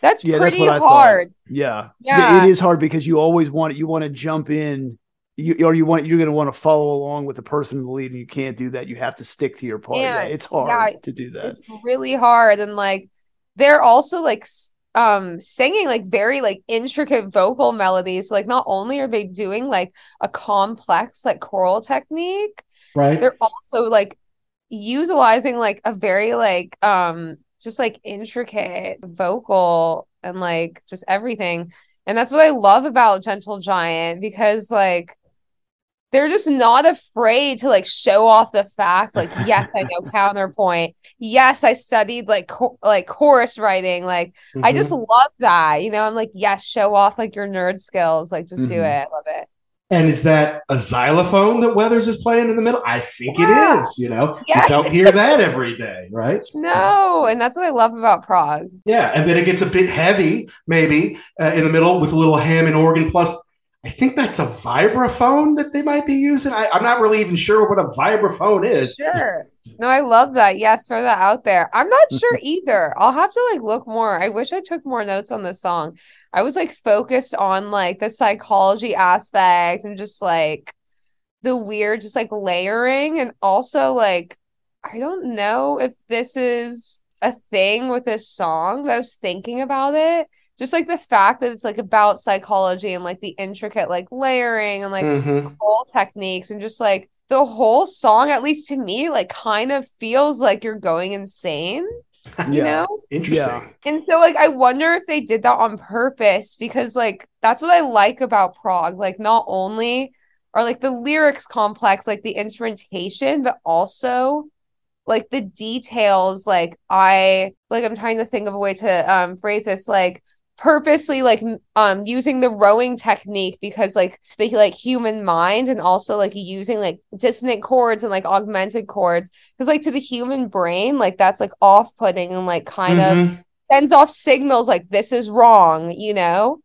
that's yeah, pretty what I thought. hard. Yeah. Yeah. It is hard because you always want you want to jump in you or you want you're going to want to follow along with the person in the lead and you can't do that. You have to stick to your part. Yeah, Yeah, it's hard yeah, to do that. It's really hard, and like they're also like s- um singing like very like intricate vocal melodies. Like not only are they doing like a complex like choral technique, Right. they're also like utilizing like a very like um just like intricate vocal and like just everything and that's what i love about gentle giant because like they're just not afraid to like show off the fact like yes i know counterpoint yes i studied like cho- like chorus writing like i just love that you know i'm like yes show off like your nerd skills like just do Mhm. it I love it And is that a xylophone that Weathers is playing in the middle? I think Yeah. it is. You know, Yeah. you don't hear that every day, right? no and that's what i love about prog Yeah, and then it gets a bit heavy, maybe uh, in the middle with a little Hammond organ. Plus, I think that's a vibraphone that they might be using. I, I'm not really even sure what a vibraphone is. Sure. No, I love that. Yes, throw that out there. I'm not sure either. I'll have to like look more. I wish I took more notes on this song. I was like focused on like the psychology aspect and just like the weird, just like layering. And also, like, I don't know if this is a thing with this song, but I was thinking about it. Just like the fact that it's like about psychology and like the intricate like layering and like Mhm. control techniques and just like the whole song, at least to me, like kind of feels like you're going insane, you Yeah. know? Interesting. Yeah. And so like I wonder if they did that on purpose because like that's what I like about prog. Like not only are like the lyrics complex, like the instrumentation, but also like the details like I like I'm trying to think of a way to um phrase this like purposely like um using the rowing technique because like the like human mind and also like using like dissonant chords and like augmented chords because like to the human brain like that's like off-putting and like kind of Mhm. sends off signals like this is wrong, you know?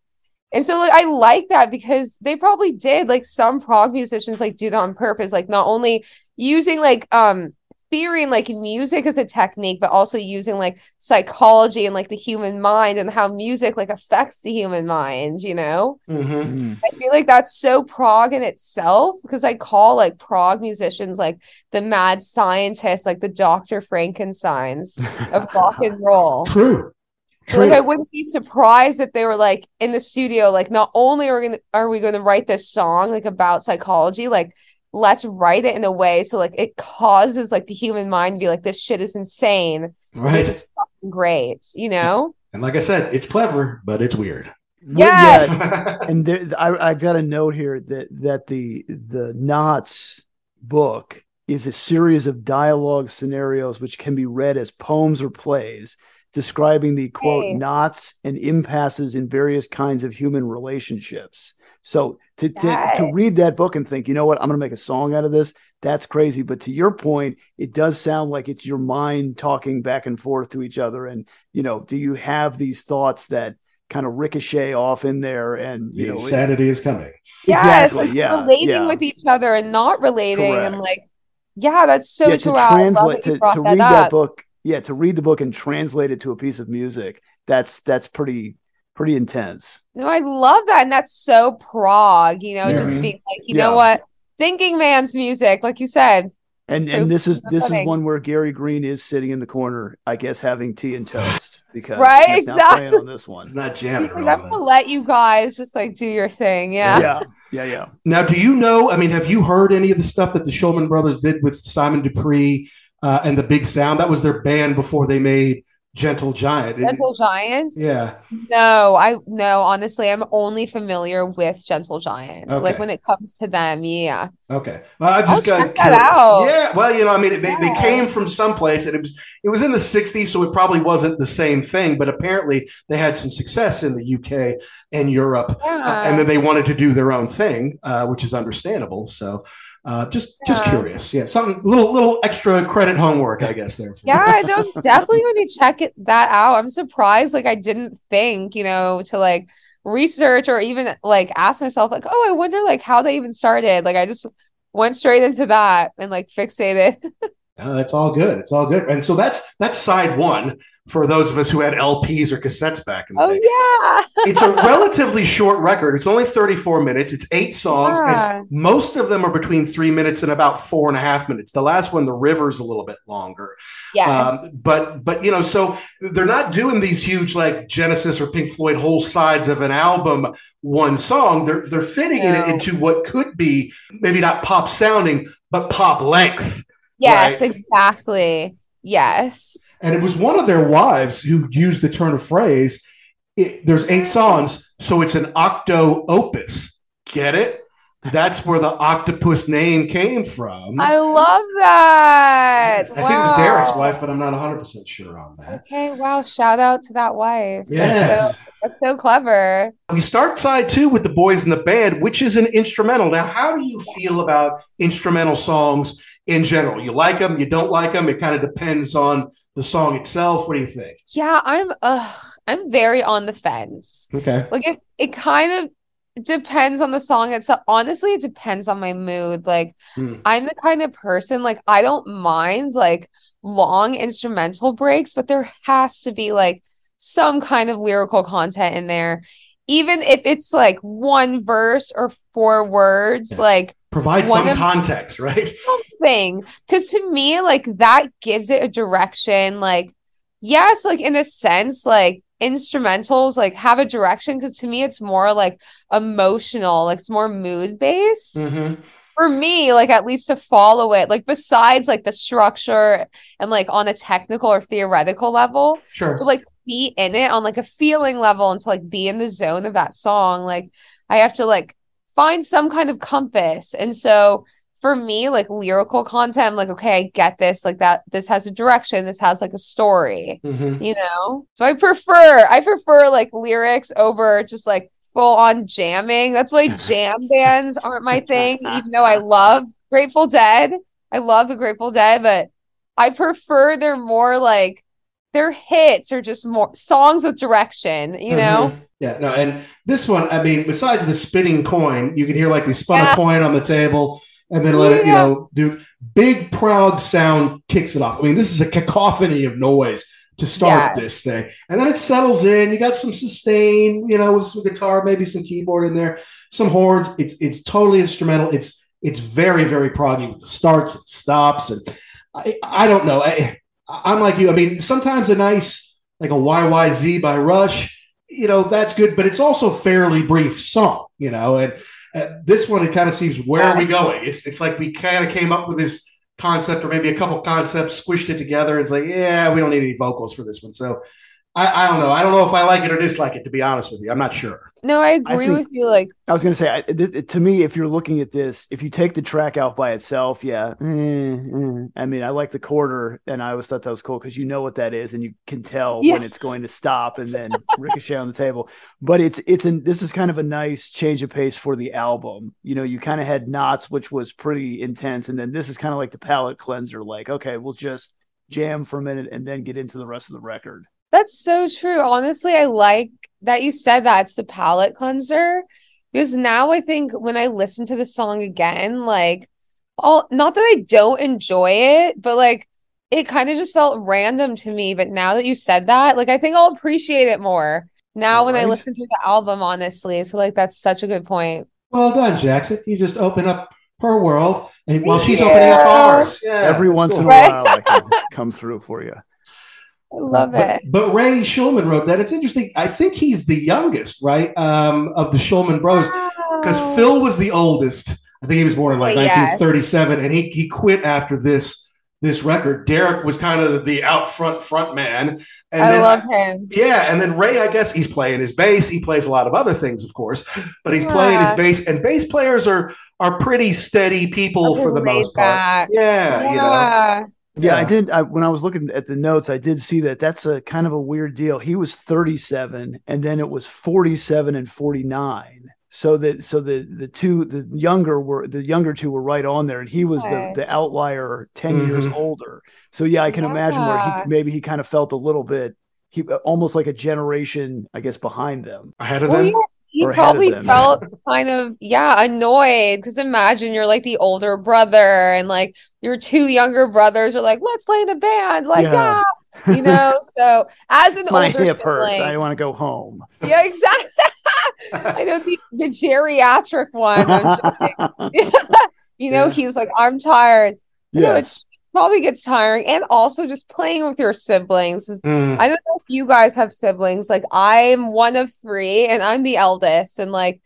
And so like I like that because they probably did like some prog musicians like do that on purpose, like not only using like um theory and like music as a technique, but also using like psychology and like the human mind and how music like affects the human mind, you know? Mhm. Mm. I feel like that's so prog in itself because I call like prog musicians like the mad scientists, like the Dr. Frankensteins of rock and roll. True. So, like I wouldn't be surprised if they were like in the studio, like not only are we gonna are we gonna write this song like about psychology, like let's write it in a way so like it causes like the human mind to be like this shit is insane. Right. This is fucking great, you know? And like I said, it's clever, but it's weird. Yes. Yeah, and there, I, I've got a note here that that the the Knots book is a series of dialogue scenarios which can be read as poems or plays describing the quote Hey. knots and impasses in various kinds of human relationships. So to to, to read that book and think, you know what, I'm going to make a song out of this. That's crazy. But to your point, it does sound like it's your mind talking back and forth to each other. And you know, do you have these thoughts that kind of ricochet off in there? And you The know, it- insanity is coming. Yes, exactly. like yeah, relating yeah. with each other and not relating and like yeah, that's so yeah, true. to I translate that to, to that read up. that book yeah to read the book and translate it to a piece of music that's that's pretty pretty intense No, I love that. And that's so prog, you know, just being like, you Yeah. know what? Thinking man's music, like you said. and and this is of the this is one where Gary Green is sitting in the corner I guess having tea and toast because Right, he's not exactly. playing on this one It's not He's jamming. like, real I'm gonna let you guys just like do your thing. Yeah. yeah yeah yeah Now, do you know? I mean, have you heard any of the stuff that the Shulman brothers did with Simon Dupree uh, and the Big Sound? That was their band before they made Gentle Giant. Gentle Giant? yeah. No, I no, honestly, I'm only familiar with Gentle Giant. Like when it comes to them, yeah. Okay. Well, I I'll just got check that out. Yeah. Well, you know, I mean, it, they, they came from someplace, and it was it was in the '60s, so it probably wasn't the same thing. But apparently, they had some success in the UK and Europe, uh, and then they wanted to do their own thing, uh, which is understandable. So, uh, just just curious. Yeah, something little little extra credit homework, I guess. There. For Yeah, I know definitely when you check it that out. I'm surprised like I didn't think, you know, to like research or even like ask myself like, oh, I wonder like how they even started. Like I just went straight into that and like fixated. Uh, that's all good. It's all good. And so that's that's side one for those of us who had LPs or cassettes back in the Oh day. yeah. it's a relatively short record. It's only 34 minutes. It's eight songs. Yeah. And most of them are between three minutes and about four and a half minutes. The last one, The River's a little bit longer. Yes. Um, but but you know, so they're not doing these huge like Genesis or Pink Floyd whole sides of an album, one song. They're they're fitting No. it into what could be maybe not pop sounding, but pop length. yes, right. exactly. Yes. And it was one of their wives who used the turn of phrase. It, there's eight songs, so it's an octo opus. Get it? That's where the octopus name came from. I love that. I think it was Derek's wife, but I'm not 100% sure on that. Okay, wow. Shout out to that wife. That's Yes. so, that's so clever. We start side two with the boys in the band, which is an instrumental. Now, how do you feel about instrumental songs in general? You like them, you don't like them. It kind of depends on the song itself. What do you think? Yeah, I'm uh I'm very on the fence. Okay. Like it it kind of depends on the song itself. Honestly, it depends on my mood. Like Hmm. I'm the kind of person like I don't mind like long instrumental breaks, but there has to be like some kind of lyrical content in there. Even if it's like one verse or four words, Yeah. like Provide One some of- context, right? something. Because to me, like that gives it a direction. Like, yes, like in a sense, like instrumentals like have a direction. Because to me, it's more like emotional, like it's more mood based. Mhm. For me, like at least to follow it, like besides like the structure and like on a technical or theoretical level, Sure. to like be in it on like a feeling level and to like be in the zone of that song like i have to like find some kind of compass. And so for me like lyrical content i'm like okay i get this like that this has a direction this has like a story Mhm. you know? So i prefer i prefer like lyrics over just like full on jamming. That's why jam bands aren't my thing even though i love grateful dead. I love the grateful dead but i prefer they're more like their hits are just more songs with direction you know Mhm. Yeah, no, and this one, I mean, besides the spinning coin, you can hear like they spun Yeah. a coin on the table and then let it, you know, do big proud sound kicks it off. I mean, this is a cacophony of noise to start Yeah. this thing. And then it settles in. You got some sustain, you know, with some guitar, maybe some keyboard in there, some horns. It's it's totally instrumental. It's it's very, very proggy with the starts and stops. And I, I don't know. I, I'm like you. I mean, sometimes a nice like a YYZ by Rush, you know, that's good, but it's also fairly brief song, you know. And uh, this one, it kind of seems where are we going? It's it's like we kind of came up with this concept, or maybe a couple concepts, squished it together. It's like, yeah, we don't need any vocals for this one. So I, I don't know. I don't know if I like it or dislike it. To be honest with you, I'm not sure. No, I agree think- with you. Like, I was going to say, I, th- to me, if you're looking at this, if you take the track out by itself, yeah. eh, eh. I mean, I like the quarter, and I always thought that was cool because you know what that is, and you can tell Yeah. when it's going to stop and then ricochet on the table. But it's it's an this is kind of a nice change of pace for the album. You know, you kind of had knots, which was pretty intense, and then this is kind of like the palate cleanser. Like, okay, we'll just jam for a minute and then get into the rest of the record. That's so true. Honestly, I like that you said that it's the palate cleanser because now I think when I listen to the song again, like, all not that I don't enjoy it, but like it kind of just felt random to me. But now that you said that, like, I think I'll appreciate it more now when I listen to the album, honestly. So, like, that's such a good point. Well done, Jackson. You just open up her world, and while Thank she's you. opening up ours. Yeah, Every once cool. in a Right. while, I can come through for you. I love but, it. But Ray Shulman wrote that. It's interesting. I think he's the youngest, right, um, of the Shulman brothers, because Wow. Phil was the oldest. I think he was born in like Oh, yes. 1937, and he he quit after this this record. Derek was kind of the out front front man, and I then love him. yeah, and then Ray, I guess he's playing his bass. He plays a lot of other things, of course, but he's playing his bass. And bass players are are pretty steady people for the most part. back. Yeah, you know. Yeah. Yeah, I did. I, when I was looking at the notes, I did see that that's a kind of a weird deal. He was 37, and then it was 47 and 49. So that so the the two the younger were the younger two were right on there, and he was the Okay. the outlier 10 years Mhm. older. So yeah, I can imagine where he maybe he kind of felt a little bit he almost like a generation, I guess, behind them. Ahead of Well, them. He Or ahead of probably felt kind of, yeah, annoyed. Because imagine you're like the older brother, and like your two younger brothers are like, let's play in a band. Like, Yeah. you know? So, as an My older hip hurts. sibling, I want to go home. yeah, exactly. I know the, the geriatric one. You know, Yeah. he's like, I'm tired. You know, Yes. Probably gets tiring. And also just playing with your siblings is Mm. I don't know if you guys have siblings. Like I'm one of three and I'm the eldest. And like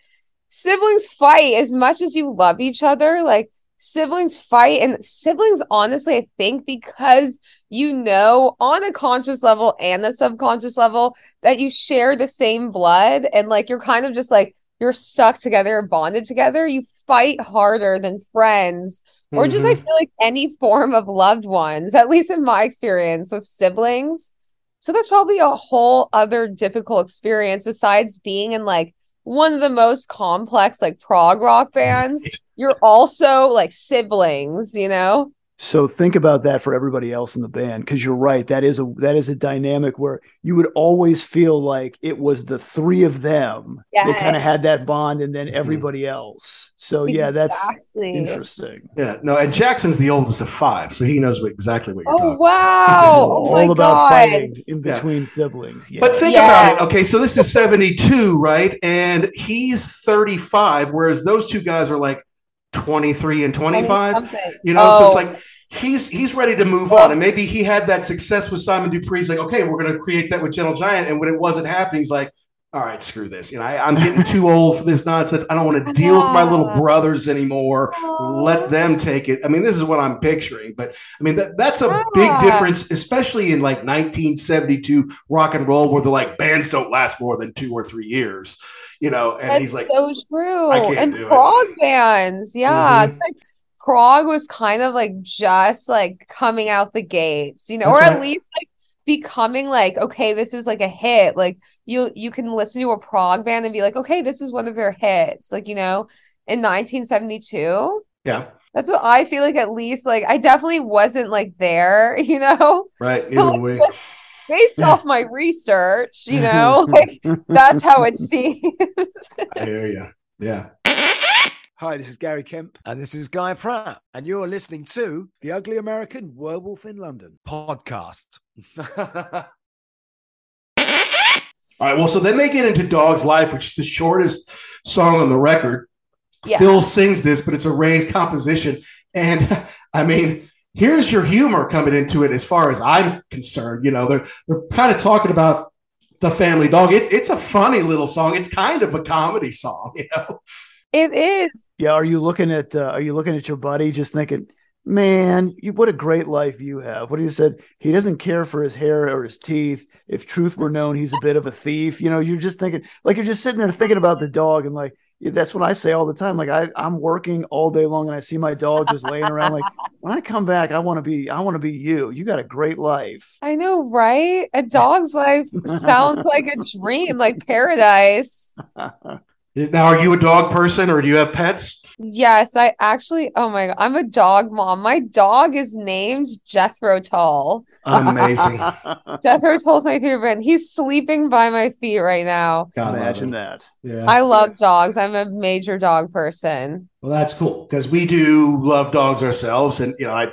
siblings fight as much as you love each other. Like siblings fight and siblings, honestly, I think because you know on a conscious level and the subconscious level that you share the same blood and like you're kind of just like you're stuck together, bonded together. You fight harder than friends or just I Mhm. feel like any form of loved ones, at least in my experience with siblings. So that's probably a whole other difficult experience besides being in like one of the most complex like prog rock bands. You're also like siblings, you know? So think about that for everybody else in the band, because you're right. That is a that is a dynamic where you would always feel like it was the three of them that kind of had that bond, and then mm-hmm. everybody else. So yeah, that's Exactly. interesting. Yeah, no, and Jackson's the oldest of five, so he knows what, exactly what you're Oh talking. wow. Oh All about God. fighting in Yeah. between siblings. Yeah. But think Yeah. about it. Okay, so this is 72, right? And he's 35, whereas those two guys are like 23 and 25. 20-something. You know, so it's Oh. like he's he's ready to move on. And maybe he had that success with Simon Dupree's like, okay, we're gonna create that with Gentle Giant. And when it wasn't happening, he's like, all right, screw this. You know, I, I'm getting too old for this nonsense. I don't want to deal with my little brothers anymore. Let them take it. I mean, this is what I'm picturing. But I mean, that, that's a big difference, especially in like 1972 rock and roll, where the like bands don't last more than two or three years. You know, and That's he's like, so true. I can't and do it. prog bands, yeah. Mhm. Like prog was kind of like just like coming out the gates, you know, or at least like becoming like, okay, this is like a hit. Like you you can listen to a prog band and be like, okay, this is one of their hits. Like, you know, in 1972. yeah, That's what I feel like at least like I definitely wasn't like there, you know. right. But like just based off my research, you know, like that's how it seems. I hear you. Yeah. Hi, this is Gary Kemp. And this is Guy Pratt. And you're listening to The Ugly American Werewolf in London podcast. All right. Well, so then they get into Dog's Life, which is the shortest song on the record. Yeah. Phil sings this, but it's a Ray's composition. And I mean, here's your humor coming into it as far as I'm concerned. You know, they're they're kind of talking about the family dog. It, it's a funny little song. It's kind of a comedy song, you know. It is. Yeah, are you looking at uh, are you looking at your buddy just thinking Man, you, what a great life you have. What he said, he doesn't care for his hair or his teeth. If truth were known, he's a bit of a thief. You know, you're just thinking, like, you're just sitting there thinking about the dog, and like, that's what I say all the time. Like, I, I'm working all day long, and I see my dog just laying around. Like, when I come back, I want to be, I want to be you. You got a great life. I know, right? A dog's life sounds like a dream, like paradise. Now, are you a dog person or do you have pets? Yes, I actually, oh my God, I'm a dog mom. My dog is named Jethro Tull. Amazing. Jethro Tull's my favorite. band. He's sleeping by my feet right now. God, Imagine that. Yeah. I love dogs. I'm a major dog person. Well, that's cool because we do love dogs ourselves, and you know, I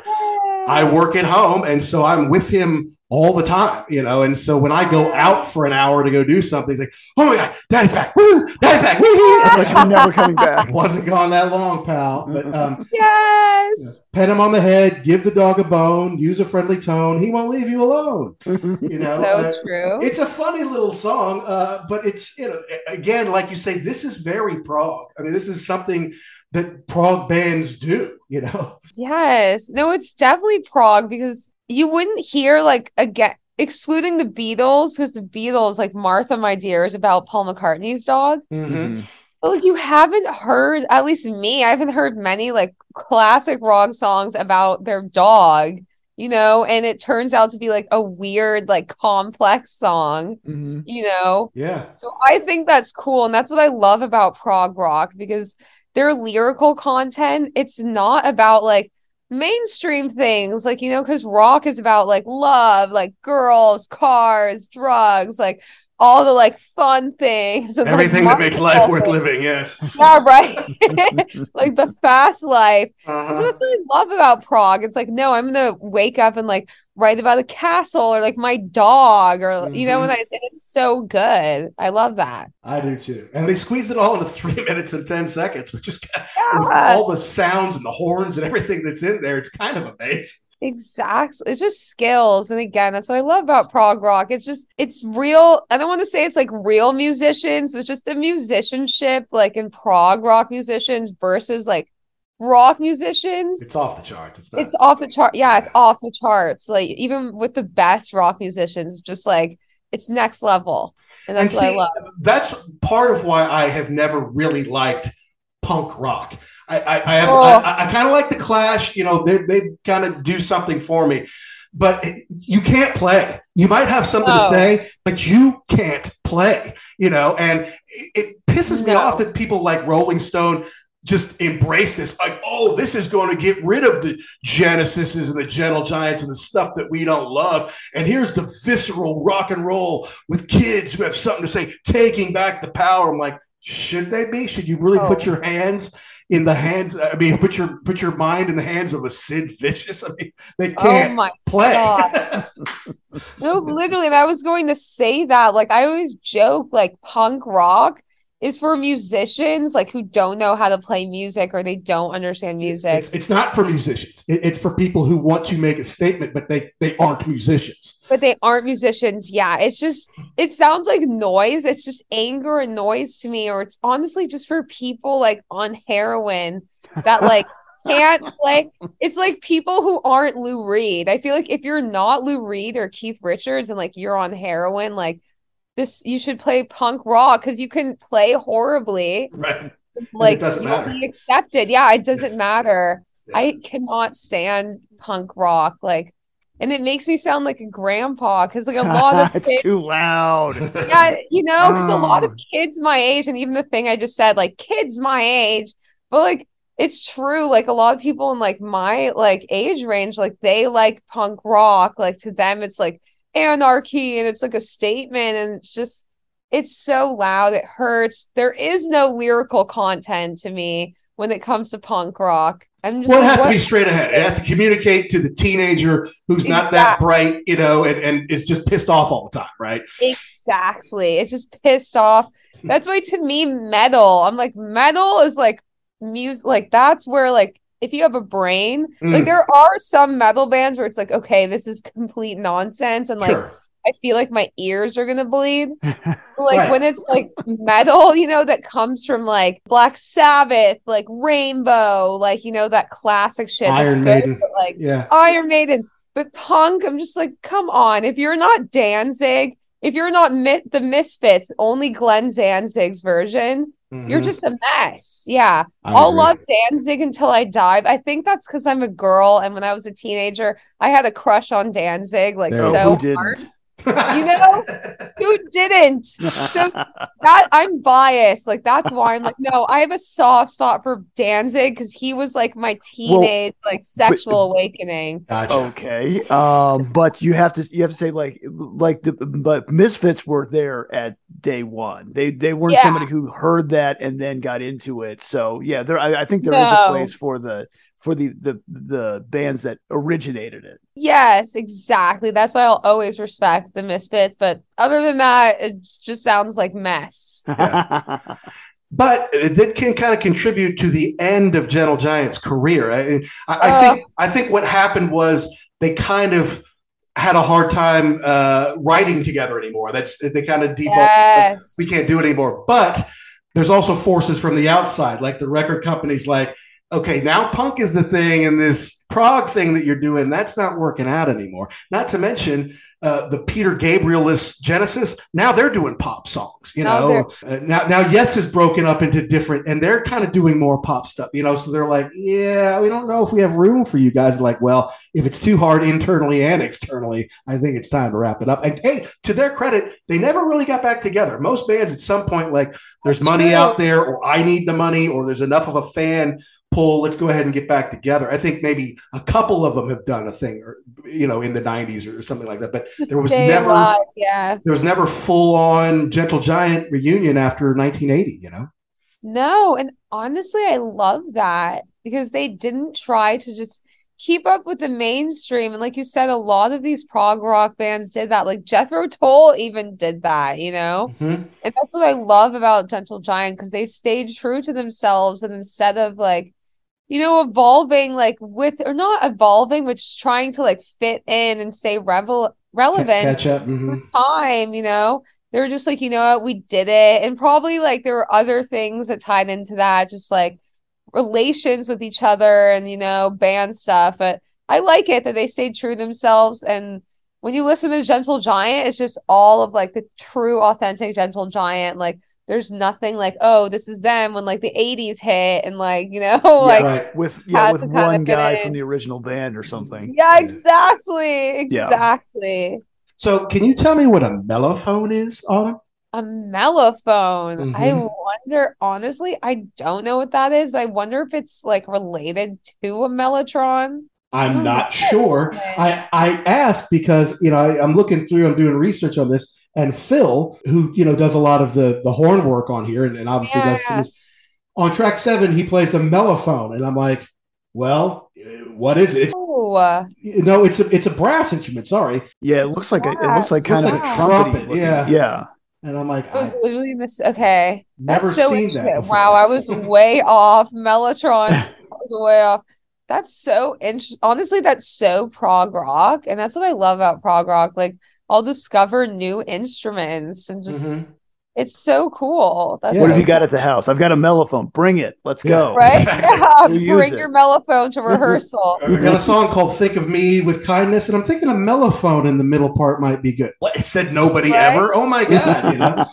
I work at home, and so I'm with him all the time, you know. And so when I go out for an hour to go do something, it's like, oh my god, daddy's back, woo, daddy's back, woo. But you're never coming back. Wasn't gone that long, pal. But um, Yes. pet him on the head, give the dog a bone, use a friendly tone. He won't leave you alone. You know, So Uh, true. it's a funny little song, uh, but it's you know again, like you say, this is very prog. I mean, this is something that prog bands do. You know, Yes. No, it's definitely prog because you wouldn't hear like again excluding the Beatles because the Beatles like Martha My Dear is about Paul McCartney's dog. Mm-hmm. But like you haven't heard, at least me, I haven't heard many like classic rock songs about their dog, you know, and it turns out to be like a weird, like complex song, Mhm. you know. yeah, So I think that's cool. And that's what I love about prog rock because their lyrical content, it's not about like mainstream things, like, you know, because rock is about like love, like girls, cars, drugs, like all the like fun things. and, like, everything that makes life worth things. living. Yes. Yeah, right. like the fast life. So Uh-huh. that's what I love about prog. It's like, no, I'm gonna wake up and like write about a castle or like my dog or you know, Mhm. and, I, and it's so good. I love that. I do too. And they squeezed it all into three minutes and 10 seconds, which is Yeah. all the sounds and the horns and everything that's in there. It's kind of amazing. Exactly. It's just skills. And again, that's what I love about prog rock. It's just, it's real. I don't want to say it's like real musicians. It's just the musicianship, like in prog rock musicians versus like rock musicians. It's off the charts. It's not. It's off the chart. Yeah, it's off the charts. Like even with the best rock musicians, just like it's next level. And and that's what I love. that's part of why I have never really liked punk rock. I I, I have Oh. I, I kind of like the Clash. You know, they they kind of do something for me, but you can't play. You might have something to oh. say, but you can't play. You know, and it, pisses me No. off that people like Rolling Stone just embrace this like oh this is going to get rid of the genesises and the gentle giants and the stuff that we don't love and here's the visceral rock and roll with kids who have something to say taking back the power i'm like should they be should you really put Oh. your hands in the hands i mean put your put your mind in the hands of a sid vicious i mean they Oh can't my play God. No, literally, and I was going to say that. Like, I always joke, like, punk rock is for musicians, like, who don't know how to play music or they don't understand music. it's, it's not for musicians It- it's for people who want to make a statement but they they aren't musicians but they aren't musicians. Yeah, it's just it sounds like noise. It's just anger and noise to me, or it's honestly just for people like on heroin that like can't play. It's like people who aren't Lou Reed. I feel like if you're not Lou Reed or Keith Richards and like you're on heroin, like this, you should play punk rock because you can play horribly. right Like doesn't you'll matter. be accepted. Yeah, it doesn't matter. I cannot stand punk rock. Like, and it makes me sound like a grandpa because like a lot of it's kids, too loud. yeah, you know, because a lot of kids my age, and even the thing I just said, like kids my age, but like it's true. Like a lot of people in like my like age range, like they like punk rock. Like to them, it's like anarchy, and it's like a statement, and it's just it's so loud, it hurts. There is no lyrical content to me when it comes to punk rock. I'm just Well, it like, has to be straight ahead. It has to communicate to the teenager who's not that bright, you know, and, and is just pissed off all the time, right? Exactly. It's just pissed off. That's why to me, metal, I'm like, metal is like music, like that's where like if you have a brain, like Mm. there are some metal bands where it's like, okay, this is complete nonsense, and like Sure. I feel like my ears are gonna bleed. like Right. when it's like metal, you know, that comes from like Black Sabbath, like Rainbow, like you know that classic shit. Iron that's good, Maiden. but like Yeah. Iron Maiden. But punk, I'm just like, come on. If you're not Danzig, if you're not Mi- the Misfits, only Glenn Danzig's version, you're Mhm. just a mess. Yeah. I I'll agree. love Danzig until I die. I think that's because I'm a girl. And when I was a teenager, I had a crush on Danzig, like There so hard. didn't? You know, who didn't? So that I'm biased. Like that's why I'm like, no, I have a soft spot for Danzig because he was like my teenage like sexual awakening. Gotcha. Okay. Um, but you have to you have to say like like the but Misfits were there at day one. They they weren't Yeah. somebody who heard that and then got into it. So yeah, there I, I think there is No. a place for the for the the the bands that originated it. Yes, exactly. That's why I'll always respect the Misfits. But other than that, it just sounds like mess. but that can kind of contribute to the end of Gentle Giant's career. I, I, I Uh. think I think what happened was they kind of had a hard time uh, writing together anymore. That's they kind of default. Yes. We can't do it anymore. But there's also forces from the outside, like the record companies, like. Okay, now punk is the thing, and this prog thing that you're doing, that's not working out anymore. Not to mention uh, the Peter Gabriel-less Genesis. Now they're doing pop songs, you Now know. Uh, now, now, Yes is broken up into different, and they're kind of doing more pop stuff, you know. So they're like, yeah, we don't know if we have room for you guys. Like, well, if it's too hard internally and externally, I think it's time to wrap it up. And hey, to their credit, they never really got back together. Most bands at some point, like, there's That's money true. out there, or I need the money, or there's enough of a fan pull. Let's go ahead and get back together. I think maybe a couple of them have done a thing, or you know, in the '90s or something like that. But To there was never alive, yeah. there was never full on Gentle Giant reunion after 1980. You know. No, and honestly, I love that because they didn't try to just keep up with the mainstream. And like you said, a lot of these prog rock bands did that. Like Jethro Tull even did that, you know? Mhm. And that's what I love about Gentle Giant because they stayed true to themselves and instead of like, you know, evolving like with or not evolving, but just trying to like fit in and stay revel relevant Catch up. mhm. time, you know. They were just like, you know what, we did it. And probably like there were other things that tied into that, just like relations with each other and, you know, band stuff. But I like it that they stayed true to themselves. And when you listen to Gentle Giant, it's just all of like the true, authentic Gentle Giant. Like there's nothing like, oh, this is them when like the 80s hit and like, you know, like right. with yeah with one guy in. from the original band or something. yeah, exactly. Exactly. So, can you tell me what a mellophone is, Autumn? A mellophone. I Mhm. wonder, honestly, I don't know what that is, but I wonder if it's like related to a mellotron. I'm Oh, not sure. I, I asked because you know I, I'm looking through, I'm doing research on this, and Phil, who you know does a lot of the the horn work on here, and, and obviously does Yeah. this, on track seven he plays a mellophone, and I'm like, well, uh, what is it? It's, no, it's a it's a brass instrument. Sorry, Yeah, it looks like a, it looks like It kind looks of like a a trumpet. trumpet, yeah. yeah. and I'm like, it was literally this. Okay. never so seen that. Before. Wow, I was way off. Mellotron. I was way off. That's so interesting. Honestly, that's so prog rock. And that's what I love about prog rock. Like, I'll discover new instruments and just, Mhm. it's so cool. That's Yeah. What so have you got at the house? I've got a mellophone. Bring it. Let's Yeah. go. Right? Exactly. Yeah, We'll use bring it. your mellophone to rehearsal. We got a song called "Think of Me with Kindness," and I'm thinking a mellophone in the middle part might be good. What? It said nobody Right? ever. Oh my god! You know.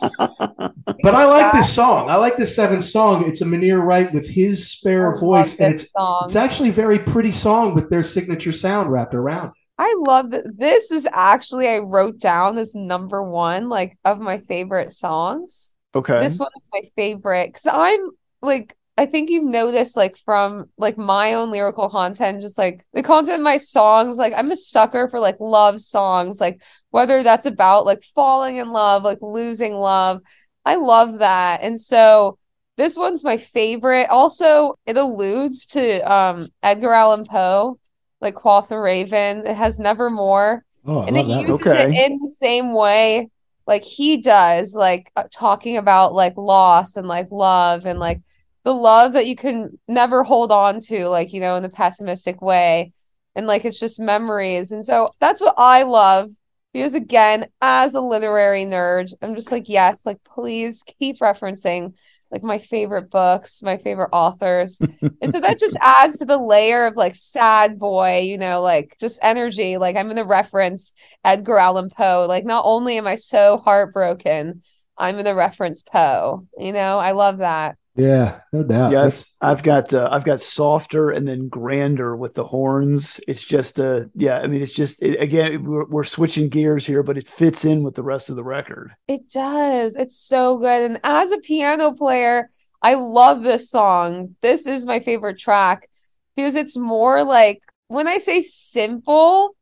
But I like this song. I like this seventh song. It's a Minnear Wright with his spare I voice, and it's song. it's actually a very pretty song with their signature sound wrapped around. it. I love that. This is actually I wrote down as number one, like of my favorite songs. Okay. This one is my favorite because I'm like I think you know this like from like my own lyrical content, just like the content of my songs. Like I'm a sucker for like love songs, like whether that's about like falling in love, like losing love. I love that, and so this one's my favorite. Also, it alludes to um Edgar Allan Poe, like Quoth the Raven. It has Nevermore Oh, and it that. uses Okay. it in the same way like he does like uh, talking about like loss and like love and like the love that you can never hold on to like you know in the pessimistic way and like it's just memories and so that's what i love Because again, as a literary nerd, I'm just like, yes, like please keep referencing like my favorite books, my favorite authors. and so that just adds to the layer of like sad boy, you know, like just energy. Like I'm gonna reference Edgar Allan Poe. Like not only am I so heartbroken, I'm gonna reference Poe. You know, I love that. Yeah, no doubt. Yeah, That's- I've, I've got uh, I've got softer and then grander with the horns. It's just uh yeah, I mean it's just it, again we're, we're switching gears here, but it fits in with the rest of the record. It does. It's so good. And as a piano player, I love this song. This is my favorite track because it's more like when I say simple,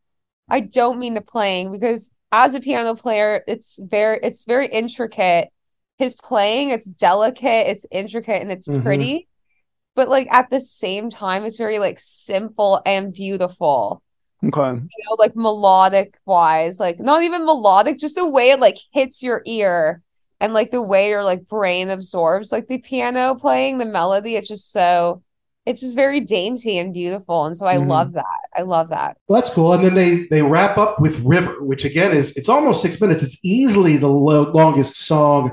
I don't mean the playing because as a piano player, it's very it's very intricate. His playing, it's delicate, it's intricate, and it's Mhm. pretty. But like at the same time, it's very like simple and beautiful Okay. you know, like melodic wise, like not even melodic, just the way it like hits your ear and like the way your like brain absorbs like the piano playing the melody. It's just so it's just very dainty and beautiful. And so I Mhm. love that. I love that. Well, that's cool. And then they they wrap up with River, which again is it's almost six minutes. It's easily the lo- longest song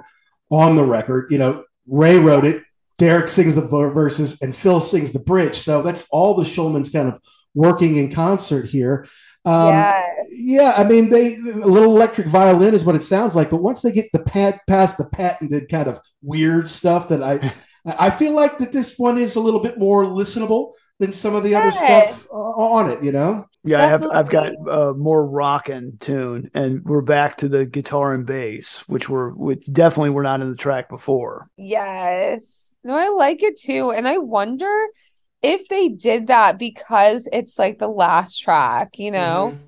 on the record. You know, Ray wrote it, Derek sings the verses, and Phil sings the bridge. So that's all the Shulmans kind of working in concert here. Um, Yes. Yeah, I mean, they a little electric violin is what it sounds like, but once they get the pat past the patented kind of weird stuff that I I feel like that this one is a little bit more listenable than some of the other stuff on it. You know. Yeah, I have I've got uh, more rockin' tune, and we're back to the guitar and bass, which were which definitely were not in the track before. Yes. No, I like it too. And I wonder if they did that because it's like the last track, you know?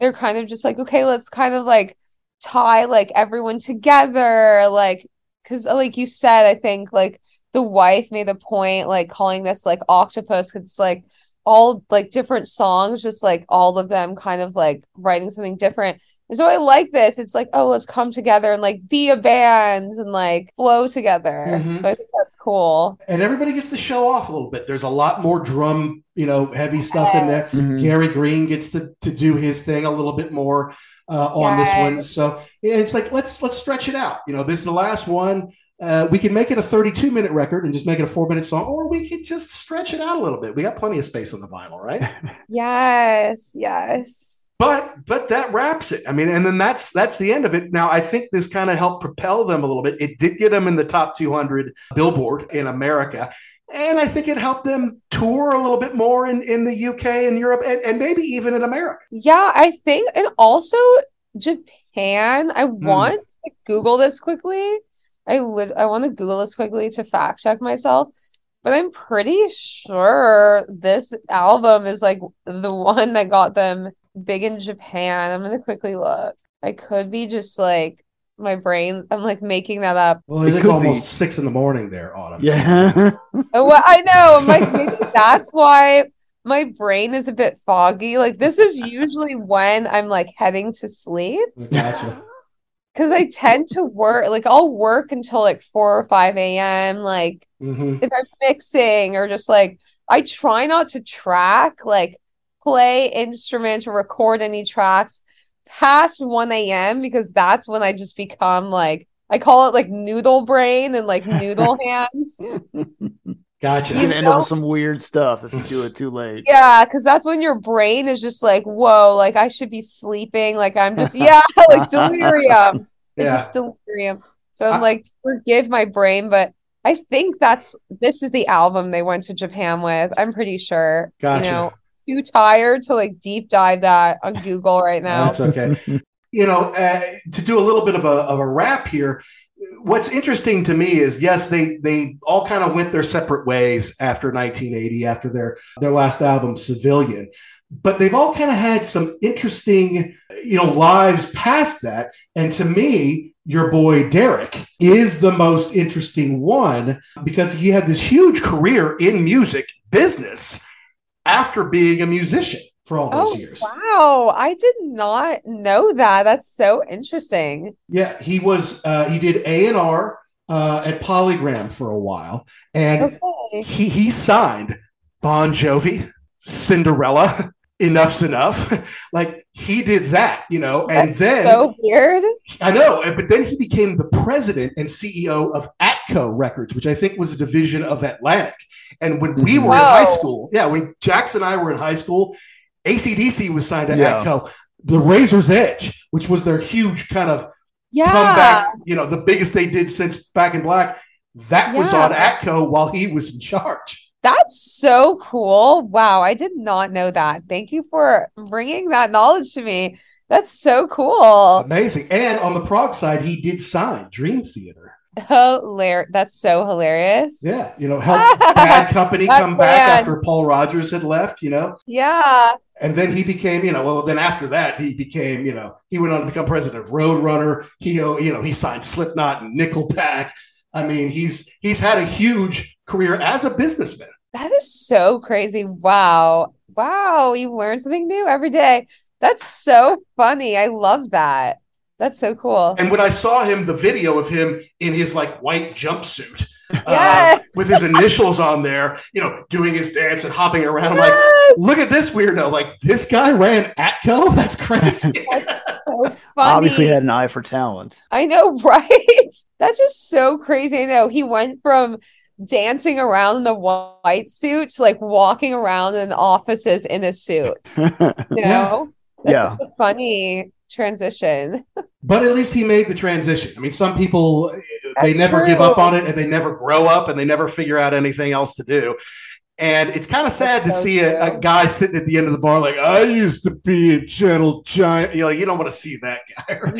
They're kind of just like, okay, let's kind of like tie like everyone together. Like, because like you said, I think like the wife made a point like calling this like octopus 'cause it's like all like different songs, just like all of them kind of like writing something different. And so I like this. It's like, oh, let's come together and like be a band and like flow together. Mhm. So I think that's cool. and everybody gets to show off a little bit. There's a lot more drum, you know, heavy stuff in there. Mhm. Gary Green gets to, to do his thing a little bit more uh, on this one. So it's like let's let's stretch it out. You know, this is the last one. Uh, we can make it a 32 minute record and just make it a four minute song, or we could just stretch it out a little bit. We got plenty of space on the vinyl, right? Yes, yes. but but that wraps it. I mean, and then that's that's the end of it. Now I think this kind of helped propel them a little bit. It did get them in the top 200 Billboard in America. And I think it helped them tour a little bit more in, in the UK and Europe and, and maybe even in America. Yeah, I think, and also Japan. I want to Google this quickly. I lit I want to Google this quickly to fact check myself, but I'm pretty sure this album is like the one that got them big in Japan. I'm gonna quickly look. I could be just like my brain. I'm like making that up. Well, It it is almost be. six in the morning there, Autumn. Yeah. Oh, Well, I know. I'm like, maybe that's why my brain is a bit foggy. Like, this is usually when I'm like heading to sleep Gotcha. Because I tend to work, like, I'll work until like 4 or 5 a.m. Like, Mhm. if I'm mixing or just like, I try not to track, like, play instruments or record any tracks past 1 a.m. because that's when I just become like, I call it like noodle brain and like noodle hands. Gotcha. You're gonna end up with some weird stuff if you do it too late. Yeah, because that's when your brain is just like, whoa, like I should be sleeping. Like I'm just, yeah, like delirium. It's Yeah. just delirium. So I'm like, forgive my brain, but I think that's this is the album they went to Japan with. I'm pretty sure. Gotcha. You know, too tired to like deep dive that on Google right now. That's okay. you know, uh, to do a little bit of a, of a wrap here, what's interesting to me is yes, they they all kind of went their separate ways after 1980, after their their last album, Civilian. But they've all kind of had some interesting, you know, lives past that. And to me, your boy Derek is the most interesting one because he had this huge career in music business after being a musician for all those Oh, years. wow. I did not know that. That's so interesting. Yeah, he was. Uh, he did A and R uh, at Polygram for a while, and Okay. he he signed Bon Jovi, Cinderella, Enuff Z'Nuff. like he did that, you know, and That's then so weird. I know, but then he became the president and CEO of Atco Records, which I think was a division of Atlantic. And when we were in high school, yeah, when Jackson and I were in high school, ACDC was signed to Yeah. Atco. The Razor's Edge, which was their huge kind of Yeah. comeback, you know, the biggest they did since Back in Black, that was on Atco while he was in charge. That's so cool. Wow, I did not know that. Thank you for bringing that knowledge to me. That's so cool. Amazing. And on the prog side, he did sign Dream Theater. Hilarious. That's so hilarious. Yeah, you know, help Bad Company come back after Paul Rodgers had left, you know. Yeah. And then he became, you know, well, then after that, he became, you know, he went on to become president of Roadrunner. He, uh, you know, he signed Slipknot and Nickelback. I mean, he's he's had a huge career as a businessman. That is so crazy. Wow. Wow. You learn something new every day. That's so funny. I love that. That's so cool. And when I saw him, the video of him in his like white jumpsuit uh, Yes. with his initials on there, you know, doing his dance and hopping around, I'm like, look at this weirdo! Like this guy ran Atco. That's crazy. So funny. Obviously had an eye for talent. I know, right? That's just so crazy. I know he went from dancing around in the white suit to like walking around in offices in a suit. You know? That's Yeah. such a funny transition. But at least he made the transition. I mean, some people they That's never give up on it and they never grow up and they never figure out anything else to do. And it's kind of sad to so see a, a guy sitting at the end of the bar like, I used to be a gentle giant. You know, you don't want to see that guy. right?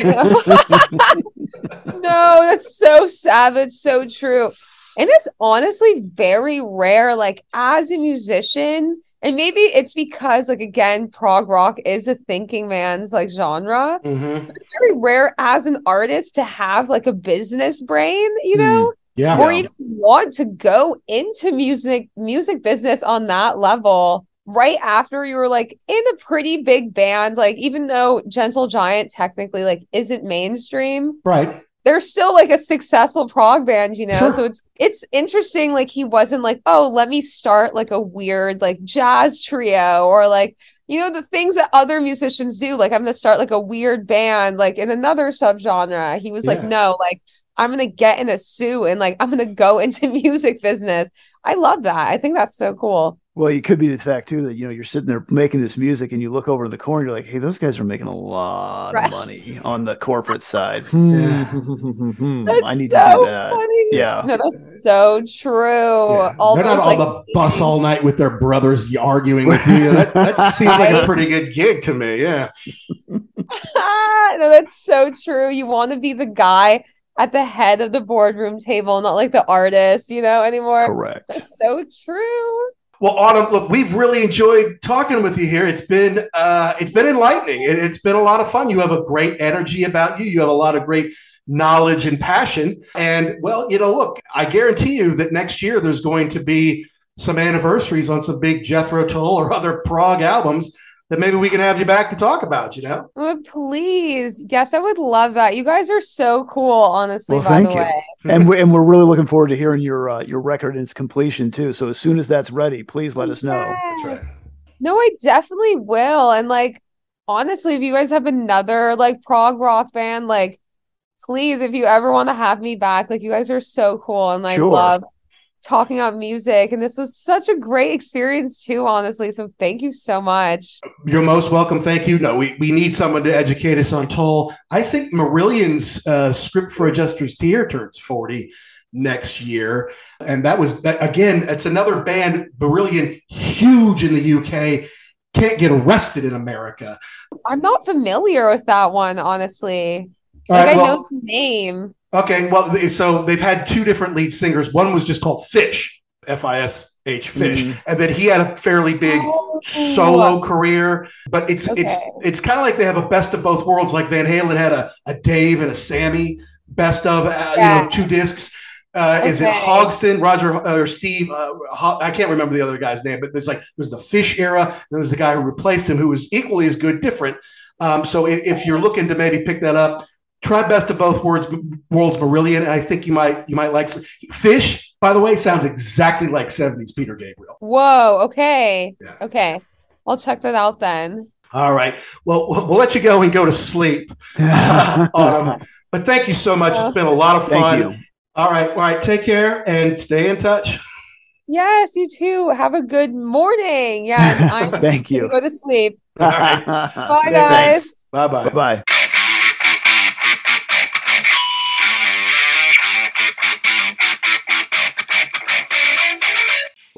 no, that's so savage, so true. And it's honestly very rare, like as a musician, and maybe it's because, like, again, prog rock is a thinking man's like genre. Mhm. It's very rare as an artist to have like a business brain, you Mm, know, Yeah. or even want to go into music music business on that level right after you were like in a pretty big band like even though gentle giant technically like isn't mainstream Right. They're still like a successful prog band you know? Sure. so it's it's interesting like he wasn't like oh let me start like a weird like jazz trio or like you know the things that other musicians do. Like i'm gonna start like a weird band like in another subgenre. He was like no like i'm gonna get in a suit and like i'm gonna go into music business. I love that. I think that's so cool Well, it could be the fact too that you know you're sitting there making this music and you look over in the corner, you're like, "Hey, those guys are making a lot Right. of money on the corporate side. Hmm, hmm, that's I need so to do that." funny Yeah. no that's so true Yeah. all They're not those, on like, the bus all night with their brothers arguing with you. That, that seems like a pretty good gig to me. Yeah. no, that's so true. You want to be the guy at the head of the boardroom table, not like the artist, you know, anymore. Correct. That's so true. Well, Autumn, look, we've really enjoyed talking with you here. It's been uh, it's been enlightening. It, it's been a lot of fun. You have a great energy about you. You have a lot of great knowledge and passion. And well, you know, look, I guarantee you that next year there's going to be some anniversaries on some big Jethro Tull or other prog albums that maybe we can have you back to talk about. You know, Oh, please. Yes, I would love that. You guys are so cool, honestly, Well, by thank the you. way. and we're, and we're really looking forward to hearing your uh, your record and its completion too. So as soon as that's ready, please let us know. Yes. No, I definitely will. And like, honestly, if you guys have another like prog rock band, like, please, if you ever want to have me back, like, you guys are so cool and like Sure. love talking about music. And this was such a great experience too, honestly. So thank you so much. you're most welcome. Thank you. No, we, we need someone to educate us on Tull. I think Marillion's uh, script for a Jester's Tear turns 40 next year. And that was, that, again, it's another band, Marillion, huge in the UK, can't get arrested in America. I'm not familiar with that one, honestly. Like, right, I well- know the name. Okay, well, they- so they've had two different lead singers. One was just called Fish, F I S H Fish, Mhm. and then he had a fairly big Oh. solo career. But it's it's Okay. it's kind of like they have a best of both worlds. Like Van Halen had a, a Dave and a Sammy best of, uh, you know, two discs. Uh, Is it Okay. Hogston, Roger uh, or Steve? Uh, Ho- I can't remember the other guy's name, but there's like there's the Fish era. There was the guy who replaced him, who was equally as good, different. Um, so if, if you're looking to maybe pick that up, try best of both worlds worlds Marillion. And I think you might you might like Fish. By the way, sounds exactly like '70s Peter Gabriel. Whoa. Okay. Yeah. Okay. I'll check that out then. All right. Well, we'll we'll let you go and go to sleep. um, but thank you so much. It's been a lot of Thank fun. you. All right. All right. Take care and stay in touch. Yes, you too. Have a good morning. Yeah, I'm Thank you. Go to sleep. right. Bye, guys. Bye bye. Bye.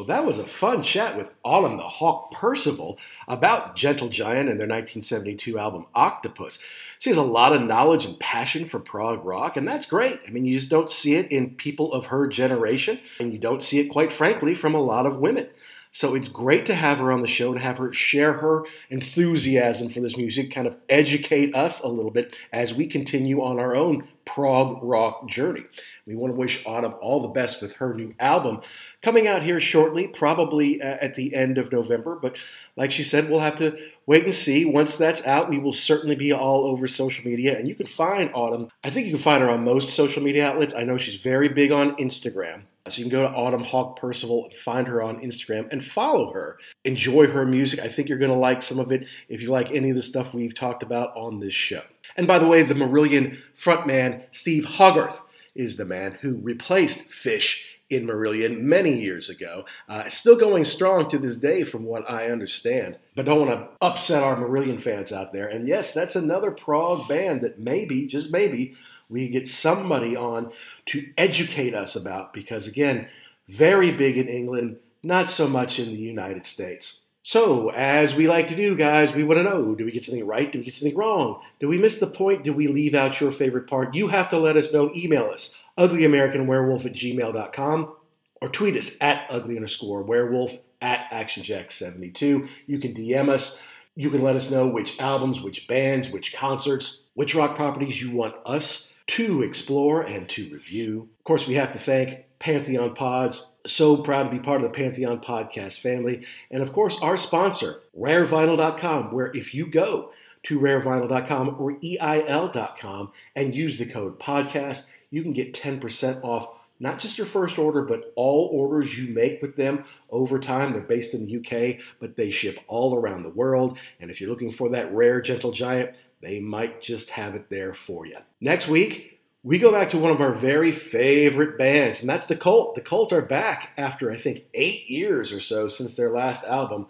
Well, that was a fun chat with Autumn the Hawk Percival about Gentle Giant and their 1972 album Octopus. She has a lot of knowledge and passion for prog rock, and that's great. I mean, you just don't see it in people of her generation, and you don't see it, quite frankly, from a lot of women. So it's great to have her on the show, to have her share her enthusiasm for this music, kind of educate us a little bit as we continue on our own prog rock journey. We want to wish Autumn all the best with her new album coming out here shortly, probably uh, at the end of November. But like she said, we'll have to wait and see. Once that's out, we will certainly be all over social media. And you can find Autumn, I think you can find her on most social media outlets. I know she's very big on Instagram. So you can go to Autumn Hawk Percival and find her on Instagram and follow her. Enjoy her music. I think you're going to like some of it if you like any of the stuff we've talked about on this show. And by the way, the Marillion frontman Steve Hogarth is the man who replaced Fish in Marillion many years ago. Uh, still going strong to this day, from what I understand. But don't want to upset our Marillion fans out there. And yes, that's another prog band that maybe, just maybe, we get somebody on to educate us about because, again, very big in England, not so much in the United States. So, as we like to do, guys, we want to know do we get something right? Do we get something wrong? Do we miss the point? Do we leave out your favorite part? You have to let us know. Email us uglyamericanwerewolf at gmail.com or tweet us at ugly underscore werewolf at actionjack72. You can DM us. You can let us know which albums, which bands, which concerts, which rock properties you want us to explore and to review. Of course, we have to thank Pantheon Pods. So proud to be part of the Pantheon Podcast family. And of course, our sponsor, rarevinyl.com, where if you go to rarevinyl.com or EIL.com and use the code podcast, you can get 10% off not just your first order, but all orders you make with them over time. They're based in the UK, but they ship all around the world. And if you're looking for that rare gentle giant, they might just have it there for you. Next week, we go back to one of our very favorite bands, and that's The Cult. The Cult are back after, I think, eight years or so since their last album.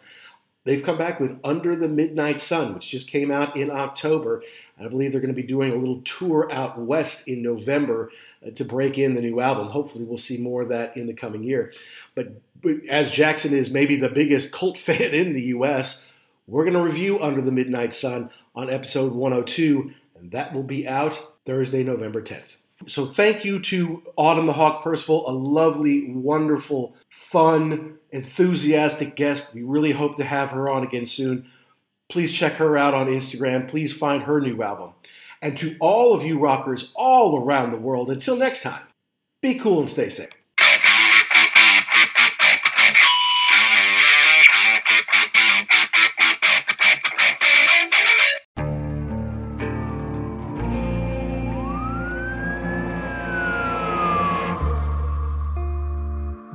They've come back with Under the Midnight Sun, which just came out in October. I believe they're going to be doing a little tour out west in November uh, to break in the new album. Hopefully, we'll see more of that in the coming year. But, but as Jackson is maybe the biggest cult fan in the U.S., we're going to review Under the Midnight Sun on episode 102, and that will be out Thursday, November 10th. So thank you to Autumn the Hawk Percival, a lovely, wonderful, fun, enthusiastic guest. We really hope to have her on again soon. Please check her out on Instagram. Please find her new album. And to all of you rockers all around the world, until next time, be cool and stay safe.